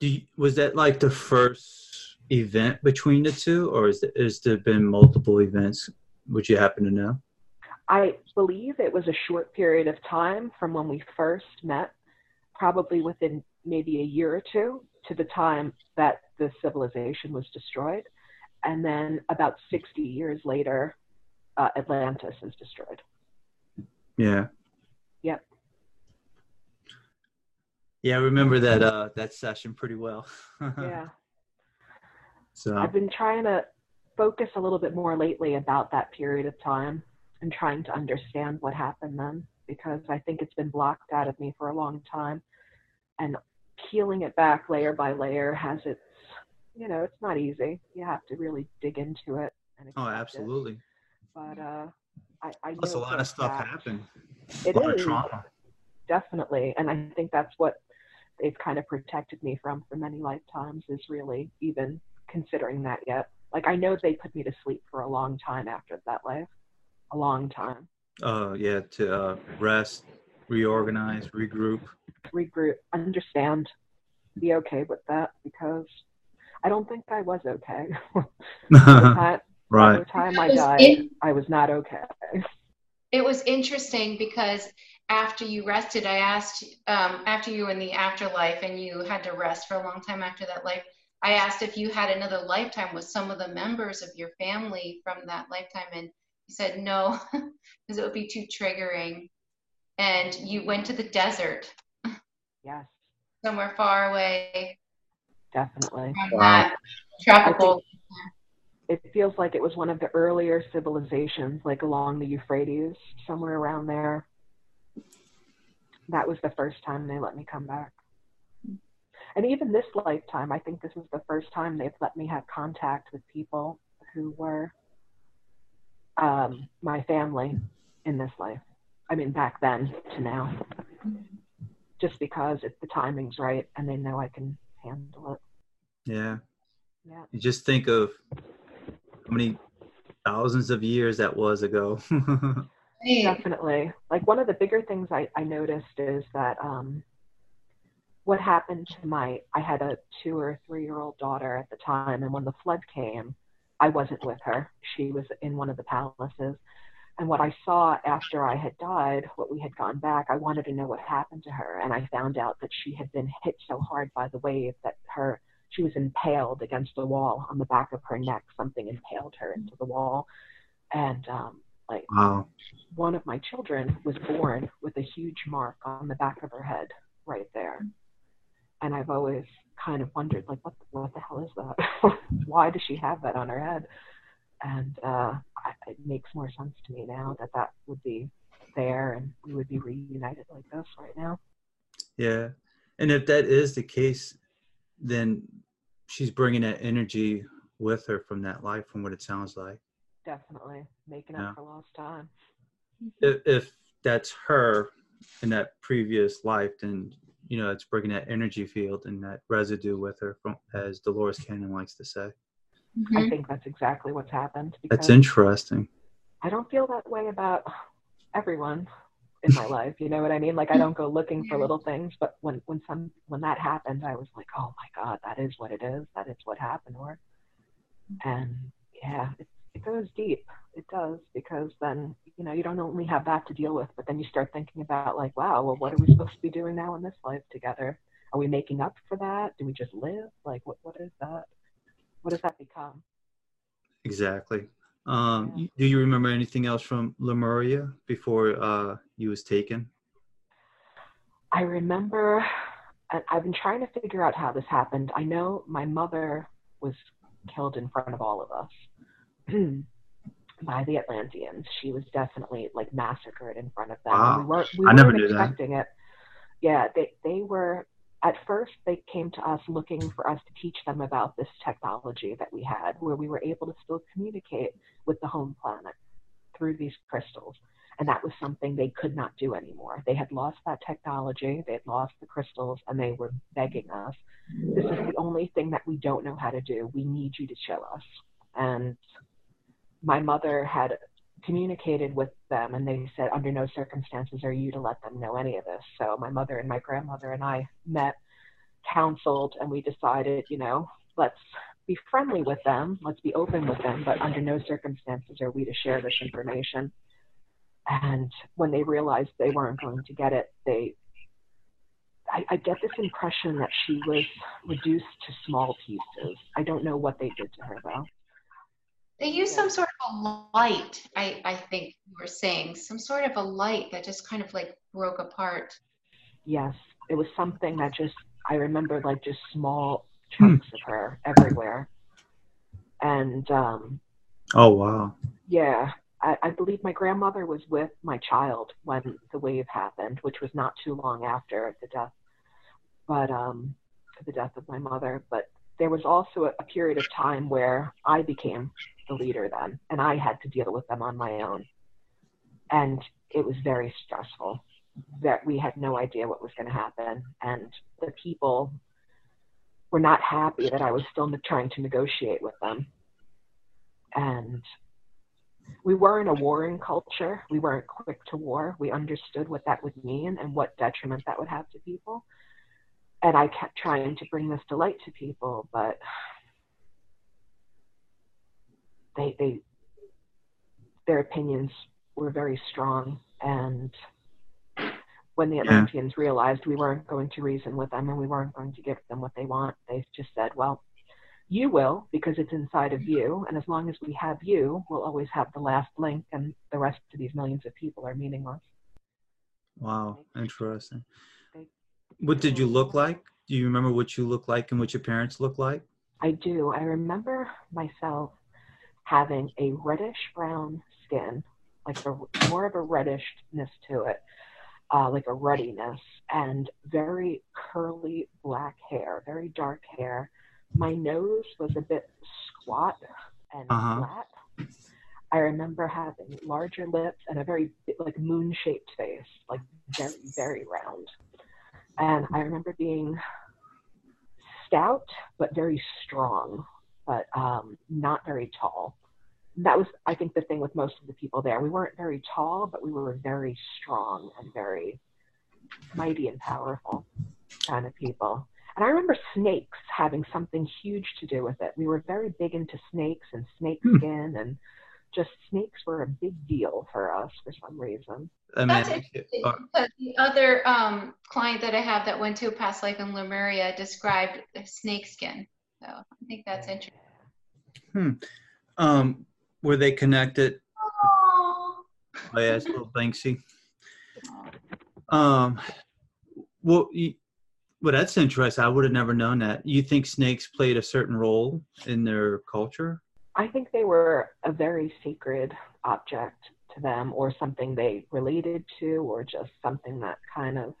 do you, was that like the first event between the two, or is there, is there been multiple events? Would you happen to know? I believe it was a short period of time from when we first met, probably within maybe a year or two to the time that the civilization was destroyed. And then about 60 years later, uh, Atlantis is destroyed. Yeah. Yep. Yeah, I remember that uh, that session pretty well. yeah. So I've been trying to focus a little bit more lately about that period of time and trying to understand what happened then because I think it's been blocked out of me for a long time. And peeling it back layer by layer has its you know it's not easy. You have to really dig into it oh absolutely it. but uh i i Plus a lot of stuff happened. it a lot is, of trauma. Definitely. And i think that's what they've kind of protected me from for many lifetimes is really even considering that yet like i know they put me to sleep for a long time after that life a long time uh yeah to uh rest reorganize regroup regroup, understand, be okay with that because I don't think I was okay. right. By the time I died, in- I was not okay. It was interesting because after you rested, I asked, um, after you were in the afterlife and you had to rest for a long time after that life, I asked if you had another lifetime with some of the members of your family from that lifetime. And you said no, because it would be too triggering. And you went to the desert Yes. Somewhere far away. Definitely. From wow. that tropical. It feels like it was one of the earlier civilizations, like along the Euphrates, somewhere around there. That was the first time they let me come back. And even this lifetime, I think this is the first time they've let me have contact with people who were um, my family in this life. I mean, back then to now, just because if the timing's right and they know I can handle it. Yeah. Yeah. You just think of how many thousands of years that was ago. Definitely. Like one of the bigger things I, I noticed is that um, what happened to my, I had a two or three year old daughter at the time, and when the flood came, I wasn't with her. She was in one of the palaces. And what I saw after I had died, what we had gone back, I wanted to know what happened to her. And I found out that she had been hit so hard by the wave that her, she was impaled against the wall on the back of her neck. Something impaled her into the wall. And um, like wow. one of my children was born with a huge mark on the back of her head right there. And I've always kind of wondered, like, what, what the hell is that? Why does she have that on her head? And uh, I, it makes more sense to me now that that would be there and we would be reunited like this right now. Yeah. And if that is the case, then she's bringing that energy with her from that life, from what it sounds like. Definitely making Yeah. up for lost time. If, if that's her in that previous life, then you know it's bringing that energy field and that residue with her, from as Dolores Cannon likes to say. I mhm. think that's exactly what's happened. That's interesting. I don't feel that way about everyone in my life. You know what I mean? Like I don't go looking for little things, but when when some when that happened, I was like, oh my god, that is what it is. That is what happened, or and yeah, it, it goes deep. It does because then you know you don't only have that to deal with, but then you start thinking about like, wow, well, what are we supposed to be doing now in this life together? Are we making up for that? Do we just live? Like, what what is that? What does that become? Exactly. Um, Yeah. Do you remember anything else from Lemuria before uh, you was taken? I remember, and I've been trying to figure out how this happened. I know my mother was killed in front of all of us by the Atlanteans. She was definitely like massacred in front of them. Wow. We weren't, we I never knew that. it. Yeah, they, they were, at first, they came to us looking for us to teach them about this technology that we had, where we were able to still communicate with the home planet through these crystals and that was something they could not do anymore. They had lost that technology, they had lost the crystals, and they were begging us, This is the only thing that we don't know how to do. We need you to show us. And my mother had communicated with them, and they said, Under no circumstances are you to let them know any of this. So my mother and my grandmother and I met, counseled, and we decided, you know, let's be friendly with them, let's be open with them, but under no circumstances are we to share this information. And when they realized they weren't going to get it, they I, I get this impression that she was reduced to small pieces. I don't know what they did to her though. They used some sort of a light, I, I think you were saying, some sort of a light that just kind of like broke apart. Yes, it was something that just I remember like just small chunks of her everywhere. And um Oh wow. yeah, I, I believe my grandmother was with my child when the wave happened, which was not too long after the death, but um, the death of my mother. But there was also a, a period of time where I became the leader then, and I had to deal with them on my own, and it was very stressful. That we had no idea what was going to happen, and the people were not happy that I was still trying to negotiate with them, and we weren't a warring culture. We weren't quick to war. We understood what that would mean and what detriment that would have to people. And I kept trying to bring this to light to people, but they they their opinions were very strong and when the Yeah. Atlanteans realized we weren't going to reason with them and we weren't going to give them what they want, they just said, Well, you will because it's inside of you and as long as we have you we'll always have the last link and the rest of these millions of people are meaningless Wow. Interesting. What did you look like? Do you remember what you looked like and what your parents looked like? i do i remember myself having a reddish brown skin like a, more of a reddishness to it uh, like a ruddiness and very curly black hair very dark hair my nose was a bit squat and Uh-huh. flat I remember having larger lips and a very like moon shaped face, like very, very round. And I remember being stout, but very strong, but um, not very tall. That was, I think, the thing with most of the people there. We weren't very tall, but we were very strong and very mighty and powerful kind of people. And I remember snakes having something huge to do with it. We were very big into snakes and snake Hmm. skin, and just snakes were a big deal for us for some reason. That's interesting because the other um, client that I have that went to a past life in Lemuria described snake skin. So I think that's interesting. um, were they connected? Oh, I asked little Banksy. Um, well, you, well, that's interesting. I would have never known that. You think snakes played a certain role in their culture? I think they were a very sacred object to them, or something they related to, or just something that kind of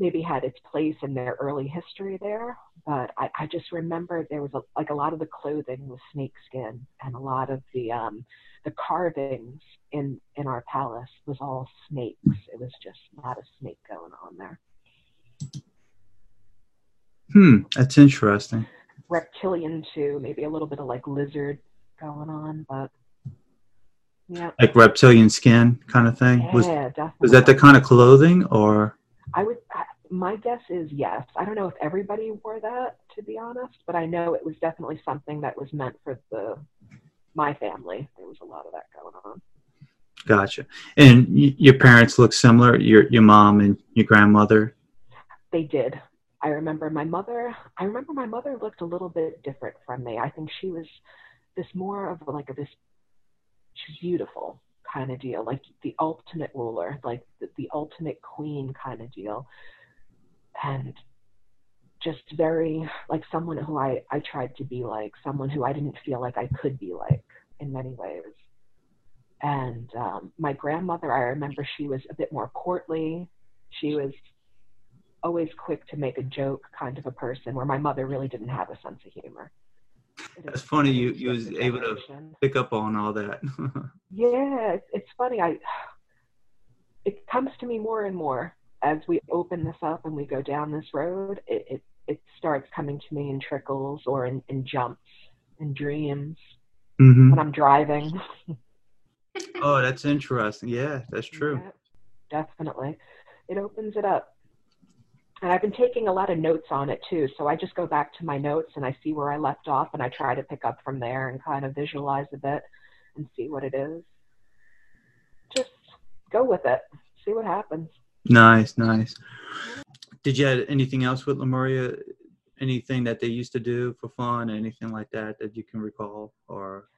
maybe had its place in their early history there. But I, I just remember there was a, like a lot of the clothing was snake skin, and a lot of the um, the carvings in in our palace was all snakes. It was just not a snake going on there. Hmm, that's interesting. Reptilian too, maybe a little bit of like lizard going on, but yeah. Like reptilian skin kind of thing. Was yeah, definitely. was that the kind of clothing or? I would. My guess is yes. I don't know if everybody wore that, to be honest, but I know it was definitely something that was meant for the my family. There was a lot of that going on. Gotcha. And y- your parents look similar. Your your mom and your grandmother. They did. I remember my mother. I remember my mother looked a little bit different from me. I think she was this more of like a this. She's beautiful kind of deal, like the ultimate ruler, like the, the ultimate queen kind of deal, and just very like someone who I I tried to be like, someone who I didn't feel like I could be like in many ways. And um, my grandmother, I remember she was a bit more courtly. She was always quick to make a joke kind of a person, where my mother really didn't have a sense of humor. It That's funny. You you was able to pick up on all that. Yeah, it's, it's funny. I it comes to me more and more as we open this up and we go down this road. It it, it starts coming to me in trickles or in, in jumps, in dreams hmm when I'm driving. Oh, that's interesting. Yeah, that's true. Yeah, definitely, it opens it up. And I've been taking a lot of notes on it too. So I just go back to my notes and I see where I left off and I try to pick up from there and kind of visualize a bit and see what it is. Just go with it. See what happens. Nice, nice. Did you have anything else with Lemuria? Anything that they used to do for fun, anything like that that you can recall? Or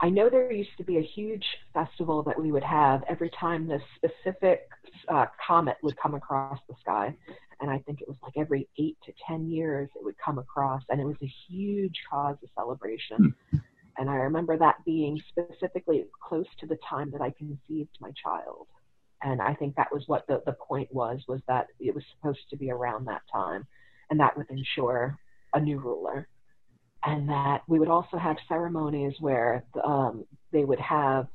I know there used to be a huge festival that we would have every time this specific uh, comet would come across the sky. And I think it was like every eight to 10 years it would come across, and it was a huge cause of celebration. And I remember that being specifically close to the time that I conceived my child. And I think that was what the, the point was, was that it was supposed to be around that time. And that would ensure a new ruler and that we would also have ceremonies where um, they would have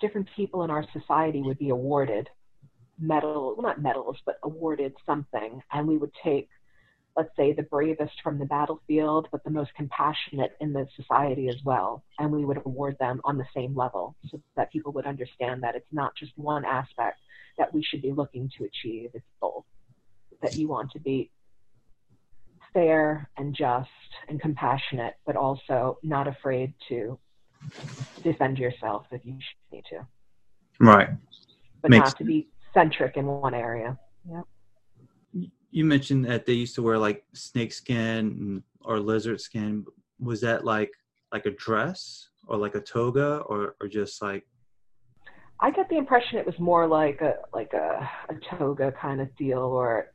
different people in our society would be awarded medal well not medals but awarded something and we would take let's say the bravest from the battlefield but the most compassionate in the society as well and we would award them on the same level so that people would understand that it's not just one aspect that we should be looking to achieve it's both that you want to be fair and just and compassionate, but also not afraid to defend yourself if you need to, right. but Makes not to be centric in one area. You mentioned that they used to wear like snake skin or lizard skin. Was that like like a dress or like a toga or or just like I get the impression it was more like a like a, a toga kind of deal, or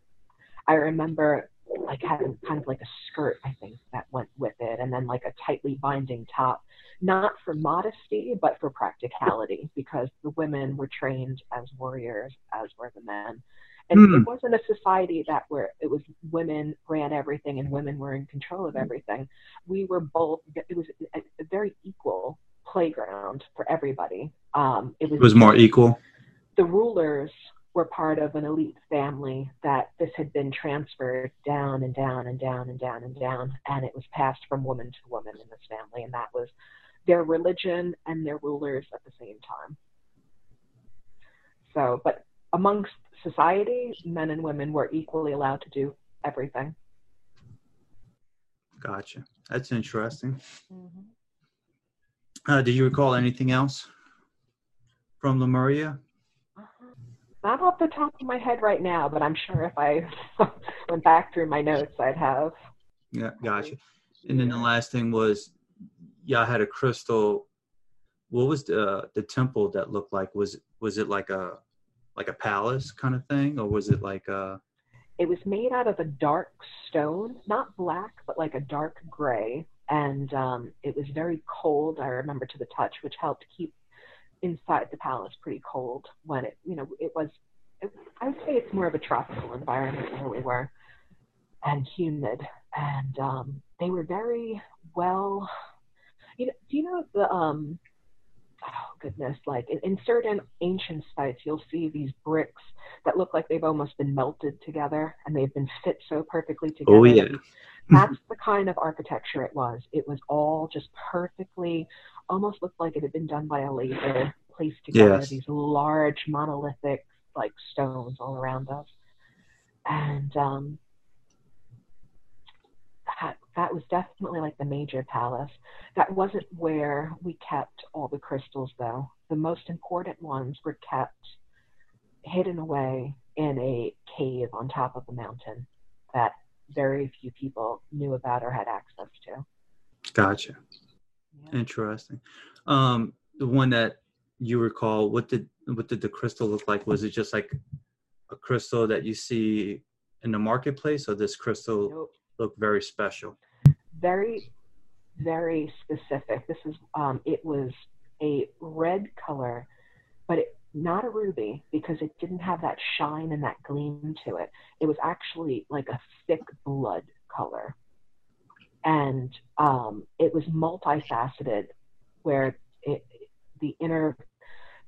I remember like having kind of like a skirt, I think that went with it, and then like a tightly binding top, not for modesty, but for practicality, because the women were trained as warriors, as were the men. And Hmm. it wasn't a society that where it was women ran everything and women were in control of everything. We were both, it was a, a very equal playground for everybody. Um, it was, It was more equal. the rulers were part of an elite family that this had been transferred down and down and down and down and down, and it was passed from woman to woman in this family, and that was their religion and their rulers at the same time. So, but amongst society, men and women were equally allowed to do everything. Gotcha. That's interesting. Mm-hmm. Uh, do you recall anything else from Lemuria? Uh-huh. Not off the top of my head right now, but I'm sure if I went back through my notes, I'd have. Yeah, gotcha. And then the last thing was, y'all had a crystal. What was the uh, the temple that looked like? Was was it like a like a palace kind of thing, or was it like a? It was made out of a dark stone, not black, but like a dark gray. And um, it was very cold, I remember, to the touch, which helped keep inside the palace pretty cold when it, you know, it was, it, I would say it's more of a tropical environment where we were and humid. And um, they were very well, you know, do you know the, um, oh goodness, like in, in certain ancient sites, you'll see these bricks that look like they've almost been melted together and they've been fit so perfectly together. Oh yeah. That's the kind of architecture it was. It was all just perfectly, almost looked like it had been done by a laser, placed together, Yes. these large monolithic like stones all around us. And um, that, was definitely like the major palace. That wasn't where we kept all the crystals, though. The most important ones were kept hidden away in a cave on top of a mountain that very few people knew about or had access to. Gotcha. Yeah. Interesting. Um, the one that you recall, what did what did the crystal look like? Was it just like a crystal that you see in the marketplace, or this crystal Nope. Looked very special? Very, very specific. This is, um, it was a red color, but it, not a ruby because it didn't have that shine and that gleam to it. It was actually like a thick blood color. And um, it was multifaceted, where it, the inner,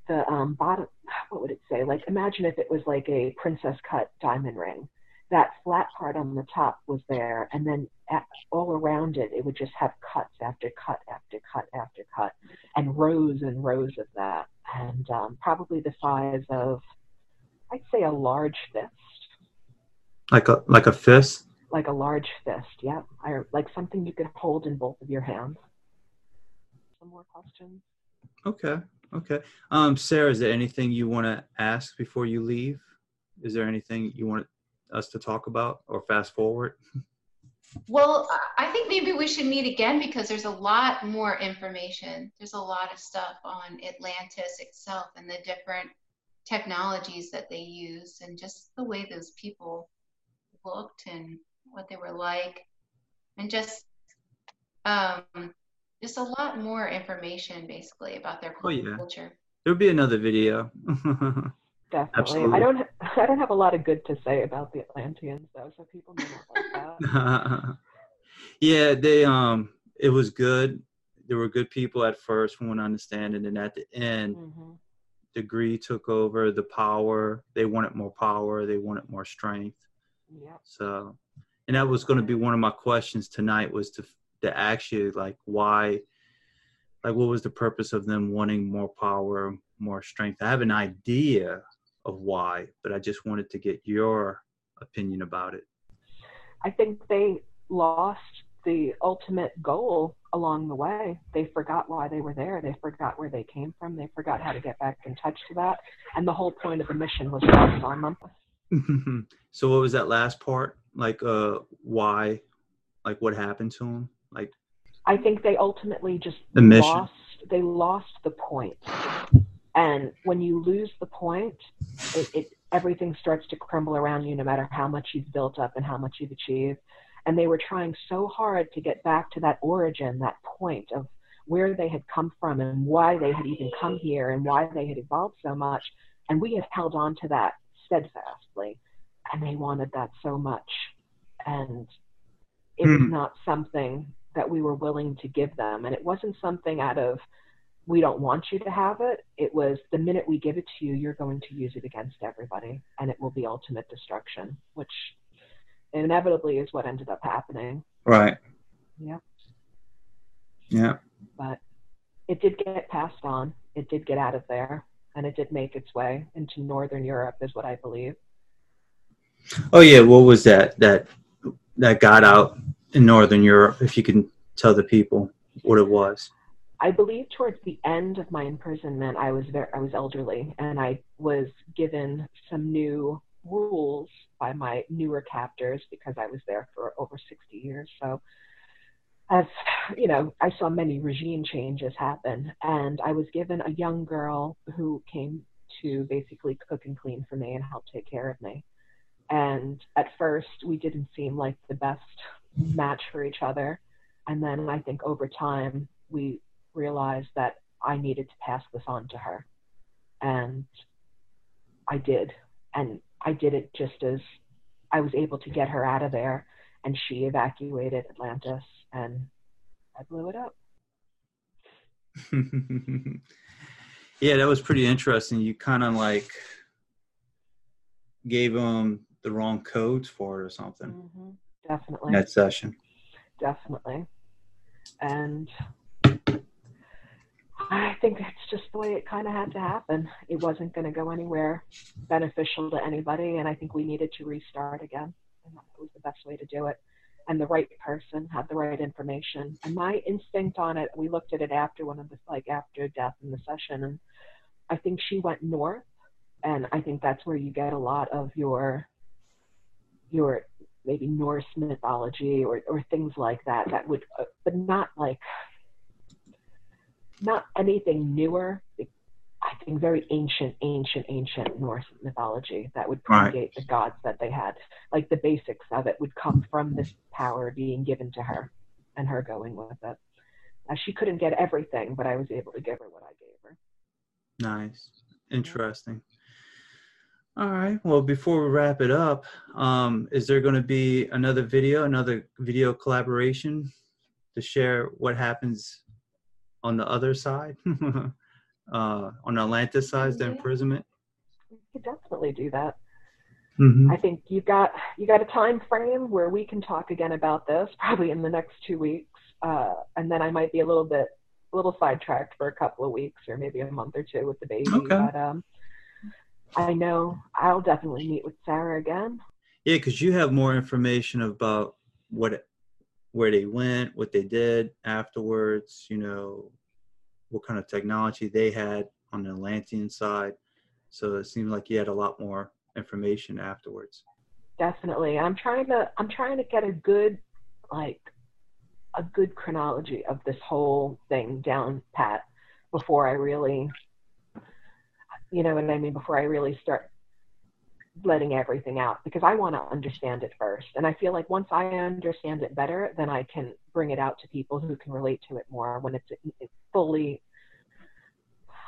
the um, bottom, what would it say? Like, imagine if it was like a princess cut diamond ring. That flat part on the top was there, and then at, all around it, it would just have cuts after cut after cut after cut, and rows and rows of that, and um, probably the size of, I'd say, a large fist, Like a like a fist? like a large fist. Yeah, I, like something you could hold in both of your hands. Some more questions? Okay. Okay. Um, Sarah, is there anything you want to ask before you leave? Is there anything you want us to talk about or fast forward? Well, I think maybe we should meet again because there's a lot more information. There's a lot of stuff on Atlantis itself and the different technologies that they used and just the way those people looked and what they were like and just um just a lot more information basically about their Oh, yeah. culture. There'll be another video. Definitely. Absolutely. I don't. I don't have a lot of good to say about the Atlanteans, though, so people may not like that. yeah, they um it was good. There were good people at first from what I understand, and then at the end hmm the greed took over the power. They wanted more power, they wanted more strength. Yep. So and that was gonna be one of my questions tonight was to to ask you like why like what was the purpose of them wanting more power, more strength? I have an idea of why, but I just wanted to get your opinion about it. I think they lost the ultimate goal along the way. They forgot why they were there. They forgot where they came from. They forgot how to get back in touch to that. And the whole point of the mission was lost on them. so what was that last part? Like uh why like what happened to them? Like I think they ultimately just The mission. lost. They lost the point. And when you lose the point, it, it everything starts to crumble around you, no matter how much you've built up and how much you've achieved. And they were trying so hard to get back to that origin, that point of where they had come from and why they had even come here and why they had evolved so much. And we had held on to that steadfastly. And they wanted that so much. And it was Hmm. not something that we were willing to give them. And it wasn't something out of we don't want you to have it. It was the minute we give it to you, you're going to use it against everybody, and it will be ultimate destruction, which inevitably is what ended up happening. Right. Yeah. Yeah. But it did get passed on. It did get out of there, and it did make its way into Northern Europe, is what I believe. Oh yeah, what was that that that got out in Northern Europe? If you can tell the people what it was. I believe towards the end of my imprisonment, I was very, I was elderly, and I was given some new rules by my newer captors because I was there for over 60 years. So, as you know, I saw many regime changes happen, and I was given a young girl who came to basically cook and clean for me and help take care of me. And at first, we didn't seem like the best match for each other. And then I think over time, we realized that I needed to pass this on to her. And I did. And I did it just as I was able to get her out of there. And she evacuated Atlantis and I blew it up. yeah, that was pretty interesting. You kind of like gave them the wrong codes for it or something. Mm-hmm. Definitely. that session. Definitely. And I think that's just the way it kind of had to happen. It wasn't going to go anywhere beneficial to anybody, and I think we needed to restart again. And that was the best way to do it. And the right person had the right information. And my instinct on it, we looked at it after one of the, like after death in the session, and I think she went north. And I think that's where you get a lot of your, your maybe Norse mythology or, or things like that, that would, uh, but not like, not anything newer. I think very ancient, ancient, ancient Norse mythology that would predate Right. the gods that they had. Like the basics of it would come from this power being given to her and her going with it. Uh, she couldn't get everything, but I was able to give her what I gave her. Nice. Interesting. All right. Well, before we wrap it up, um, is there going to be another video, another video collaboration to share what happens on the other side, uh, on Atlantis side, the Yeah. imprisonment? We could definitely do that. Mm-hmm. I think you've got you got a time frame where we can talk again about this, probably in the next two weeks, uh, and then I might be a little bit a little sidetracked for a couple of weeks or maybe a month or two with the baby. Okay. But um, I know I'll definitely meet with Sarah again. Yeah, because you have more information about what, where they went, what they did afterwards. You know, what kind of technology they had on the Atlantean side. So it seemed like you had a lot more information afterwards. Definitely. I'm trying to I'm trying to get a good like a good chronology of this whole thing down pat before I really you know what I mean, before I really start letting everything out because I want to understand it first. And I feel like once I understand it better, then I can bring it out to people who can relate to it more when it's, it's fully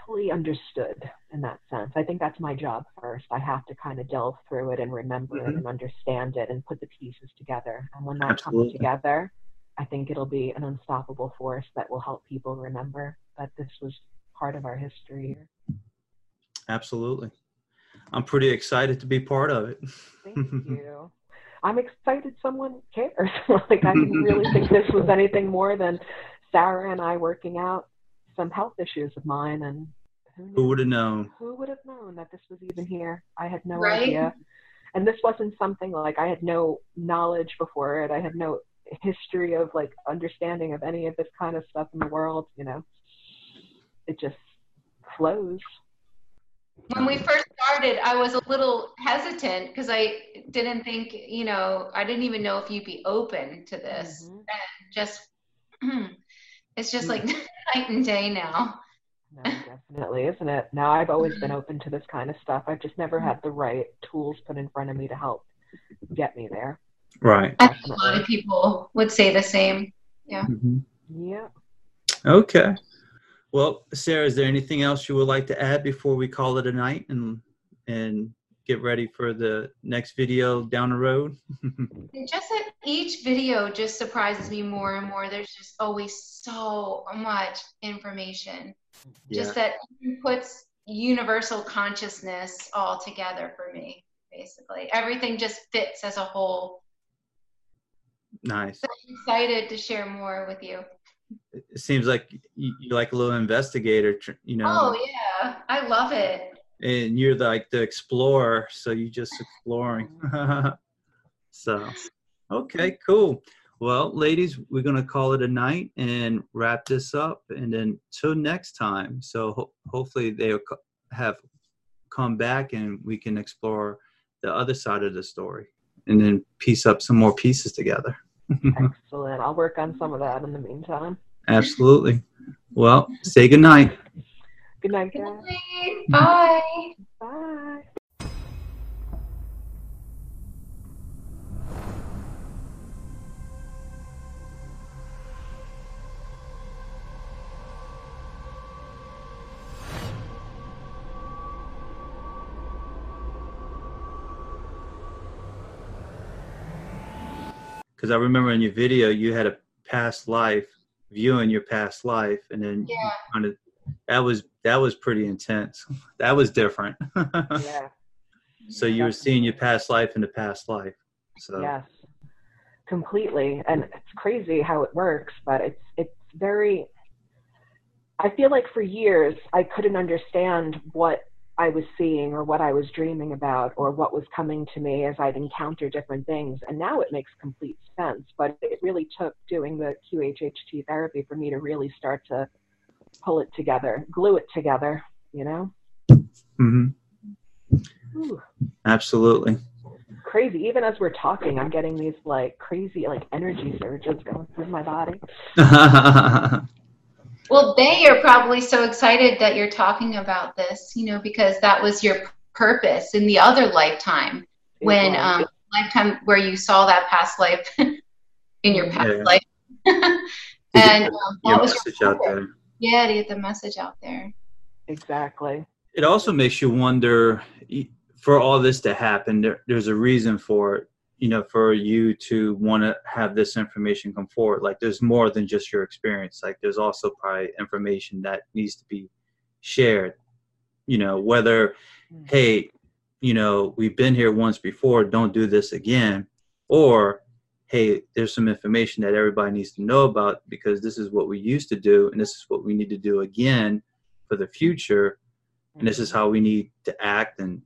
fully understood in that sense. I think that's my job first. I have to kind of delve through it and remember it Mhm. and understand it and put the pieces together. And when that Absolutely. comes together, I think it'll be an unstoppable force that will help people remember that this was part of our history here. Absolutely. I'm pretty excited to be part of it. Thank you. I'm excited someone cares. like I didn't really think this was anything more than Sarah and I working out some health issues of mine and who, knew? Who would have known? who would have known that this was even here? I had no Right? idea. And this wasn't something like I had no knowledge before it. I had no history of like understanding of any of this kind of stuff in the world, you know. It just flows. When we first started, I was a little hesitant because I didn't think, you know, I didn't even know if you'd be open to this. Mhm. Just, it's just like night and day now. No, definitely, isn't it? Now I've always been open to this kind of stuff. I've just never had the right tools put in front of me to help get me there. Right. I think a lot of people would say the same. Mhm. Yeah. Okay. Well, Sarah, is there anything else you would like to add before we call it a night and and get ready for the next video down the road? just that each video just surprises me more and more. There's just always so much information. yeah. Just that puts universal consciousness all together for me, basically. Everything just fits as a whole. Nice. So I'm excited to share more with you. It seems like you, you're like a little investigator, you know, Oh yeah, I love it. and you're like the explorer, so you're just exploring. so, okay, cool. Well, ladies, we're gonna call it a night and wrap this up, and then till next time. So ho- hopefully they'll co- have come back and we can explore the other side of the story, and then piece up some more pieces together. Mm-hmm. Excellent. I'll work on some of that in the meantime. Absolutely. Well, say good night. Good night, Good night. Bye. Bye. Because I remember in your video you had a past life, viewing your past life, and then Yeah. kind of that was that was pretty intense. That was different. Yeah. so you were seeing your past life in the past life. So Yes, completely. And it's crazy how it works, but it's it's very. I feel like for years I couldn't understand what I was seeing or what I was dreaming about or what was coming to me as I'd encounter different things. And now it makes complete sense. But it really took doing the QHHT therapy for me to really start to pull it together, glue it together. You know. hmm Ooh. absolutely. crazy. Even as we're talking, I'm getting these like crazy like energy surges going through my body. Well, they are probably so excited that you're talking about this, you know, because that was your purpose in the other lifetime when um lifetime where you saw that past life in your past Yeah. life. and um, your that was message your out there. Yeah, to get the message out there. exactly. It also makes you wonder for all this to happen. There, there's a reason for it. You know, for you to want to have this information come forward. Like, there's more than just your experience. Like, there's also probably information that needs to be shared. You know, whether mm. hey, you know, we've been here once before, don't do this again. Or, hey, there's some information that everybody needs to know about because this is what we used to do and this is what we need to do again for the future. And this is mm. how we need to act and,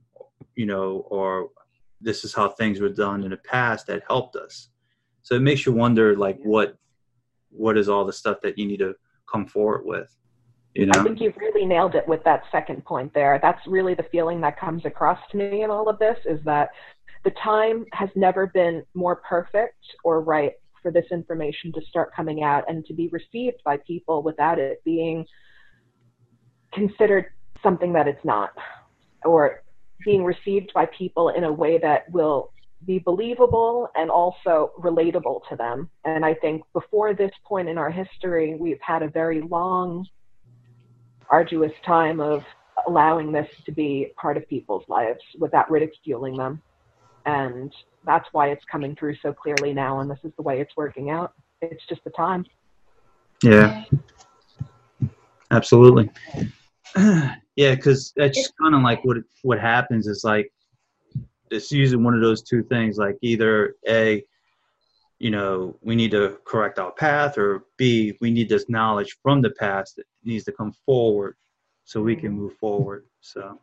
you know, or this is how things were done in the past that helped us. So it makes you wonder, like, what, what is all the stuff that you need to come forward with, you know? I think you've really nailed it with that second point there. That's really the feeling that comes across to me in all of this is that the time has never been more perfect or right for this information to start coming out and to be received by people without it being considered something that it's not or being received by people in a way that will be believable and also relatable to them. And I think before this point in our history, we've had a very long arduous time of allowing this to be part of people's lives without ridiculing them. And that's why it's coming through so clearly now, and this is the way it's working out. It's just the time. Yeah. absolutely yeah because that's kind of like what what happens is like it's usually one of those two things like either a you know we need to correct our path or b we need this knowledge from the past that needs to come forward so we can mm-hmm. move forward so